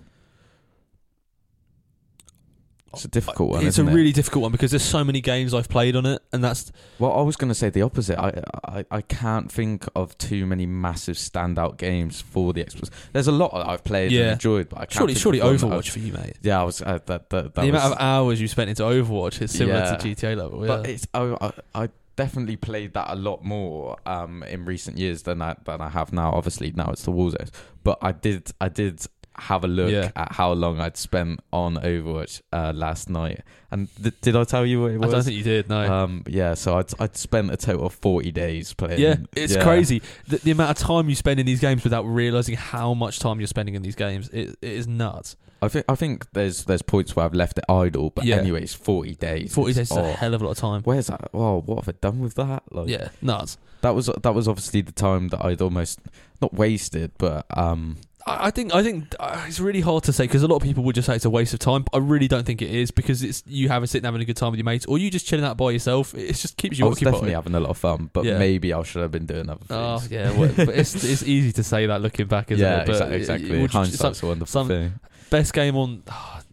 It's a difficult one. it's a it? really difficult one because there's so many games I've played on it, and that's Well, I was going to say the opposite. I, I I can't think of too many massive standout games for the Xbox. There's a lot I've played Yeah. and enjoyed, but I can't surely surely Overwatch for you, mate. Yeah, I was uh, that that, that the was, amount of hours you spent into Overwatch is similar Yeah. to GTA level. Yeah. But it's I, I I definitely played that a lot more um in recent years than I than I have now. Obviously now it's the Warzone, but I did I did have a look Yeah. at how long I'd spent on Overwatch uh, last night, and th- did I tell you what it was? I don't think you did. No. Um, yeah, so I'd I'd spent a total of forty days playing. yeah, it's yeah. crazy. The, the amount of time you spend in these games without realizing how much time you're spending in these games, it, it is nuts. I think I think there's there's points where I've left it idle, but Yeah. anyways, forty days. Forty days is oh, a hell of a lot of time. Where's that? Oh, what have I done with that? Like, Yeah, nuts. that was that was obviously the time that I'd almost not wasted, but um, I think I think uh, it's really hard to say because a lot of people would just say it's a waste of time. But I really don't think it is because it's you having sitting having a good time with your mates, or you just chilling out by yourself. It just keeps you I was occupied. definitely having a lot of fun. But Yeah. maybe I should have been doing other things. Oh things. yeah, well, but it's it's easy to say that looking back, isn't yeah, it? But exactly. it- exactly. it would- Hindsight's a wonderful some- thing. best game on.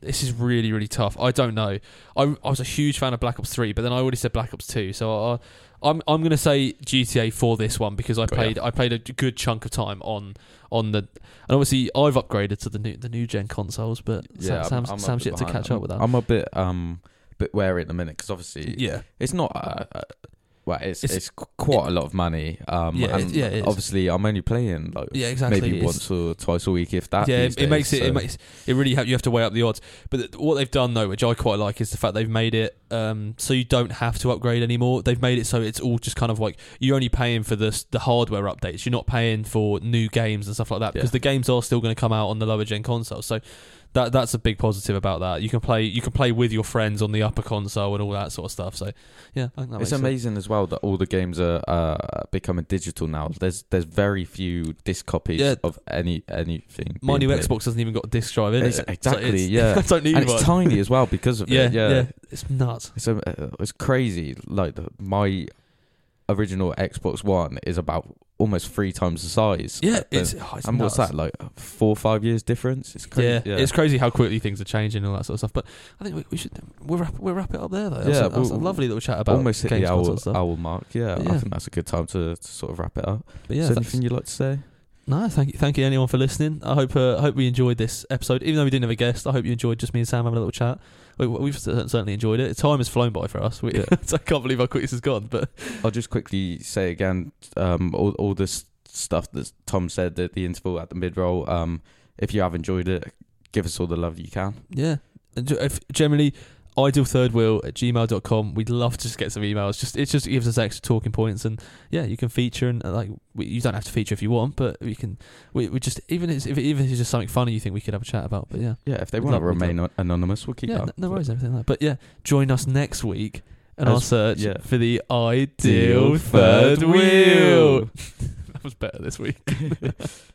this is really really tough. I don't know. I, I was a huge fan of Black Ops Three, but then I already said Black Ops Two, so I, I'm I'm gonna say GTA for this one because I Got ya. played I played a good chunk of time on on the and obviously I've upgraded to the new the new gen consoles, but Yeah, Sam, Sam's, I'm Sam's yet to behind. catch up with that. I'm a bit um bit wary at the minute because obviously yeah, it's not uh, uh, well it's, It's- it's qu- quite a lot of money um Yeah, and yeah, it obviously I'm only playing like yeah, exactly. maybe It's- once or twice a week if that yeah, it, it makes days, it it makes it really ha- you have to weigh up the odds. But th- what they've done though, which I quite like, is the fact they've made it um, so you don't have to upgrade anymore. They've made it so it's all just kind of like you're only paying for the the hardware updates. You're not paying for new games and stuff like that because Yeah. the games are still going to come out on the lower gen console. So that that's a big positive about that. You can play you can play with your friends on the upper console and all that sort of stuff. So yeah, I think that It's amazing as well that all the games are uh, becoming digital now. There's there's very few disc copies Yeah. of any anything. My new played. Xbox hasn't even got a disc drive in Ex- it. So exactly, it's- yeah. I don't need and one. it's tiny as well because of yeah, it. Yeah, yeah, it's nuts. It's a, uh, it's crazy. Like the, my original Xbox One is about almost three times the size. Yeah, it's, oh, it's and what's nuts. that like? Four or five years difference? It's crazy. Yeah, it's crazy how quickly things are changing and all that sort of stuff. But I think we, we should we'll wrap we'll wrap it up there though. That's Yeah, a, that's a we'll- lovely little chat about almost hit the hour, stuff. hour mark. Yeah, But I think that's a good time to, to sort of wrap it up. But yeah, Is there anything you'd like to say? no, thank you, thank you anyone for listening. I hope uh, I hope we enjoyed this episode, even though we didn't have a guest. I hope you enjoyed just me and Sam having a little chat. We, we've certainly enjoyed it. Time has flown by for us. We, Yeah. I can't believe how quick this has gone. But I'll just quickly say again, um, all, all this stuff that Tom said at the interval at the mid roll. Um, if you have enjoyed it, give us all the love you can. yeah, And if, generally. Ideal third wheel at gmail.com. We'd love to just get some emails. Just it just gives us extra talking points, and yeah, you can feature and uh, like we, you don't have to feature if you want, but we can. We, we just even if, if even if it's just something funny you think we could have a chat about. But yeah, Yeah, if they want to remain anonymous, we'll keep yeah, no, no worries, everything like that. But yeah, join us next week in our As- search yeah. for the ideal third wheel. that was better this week.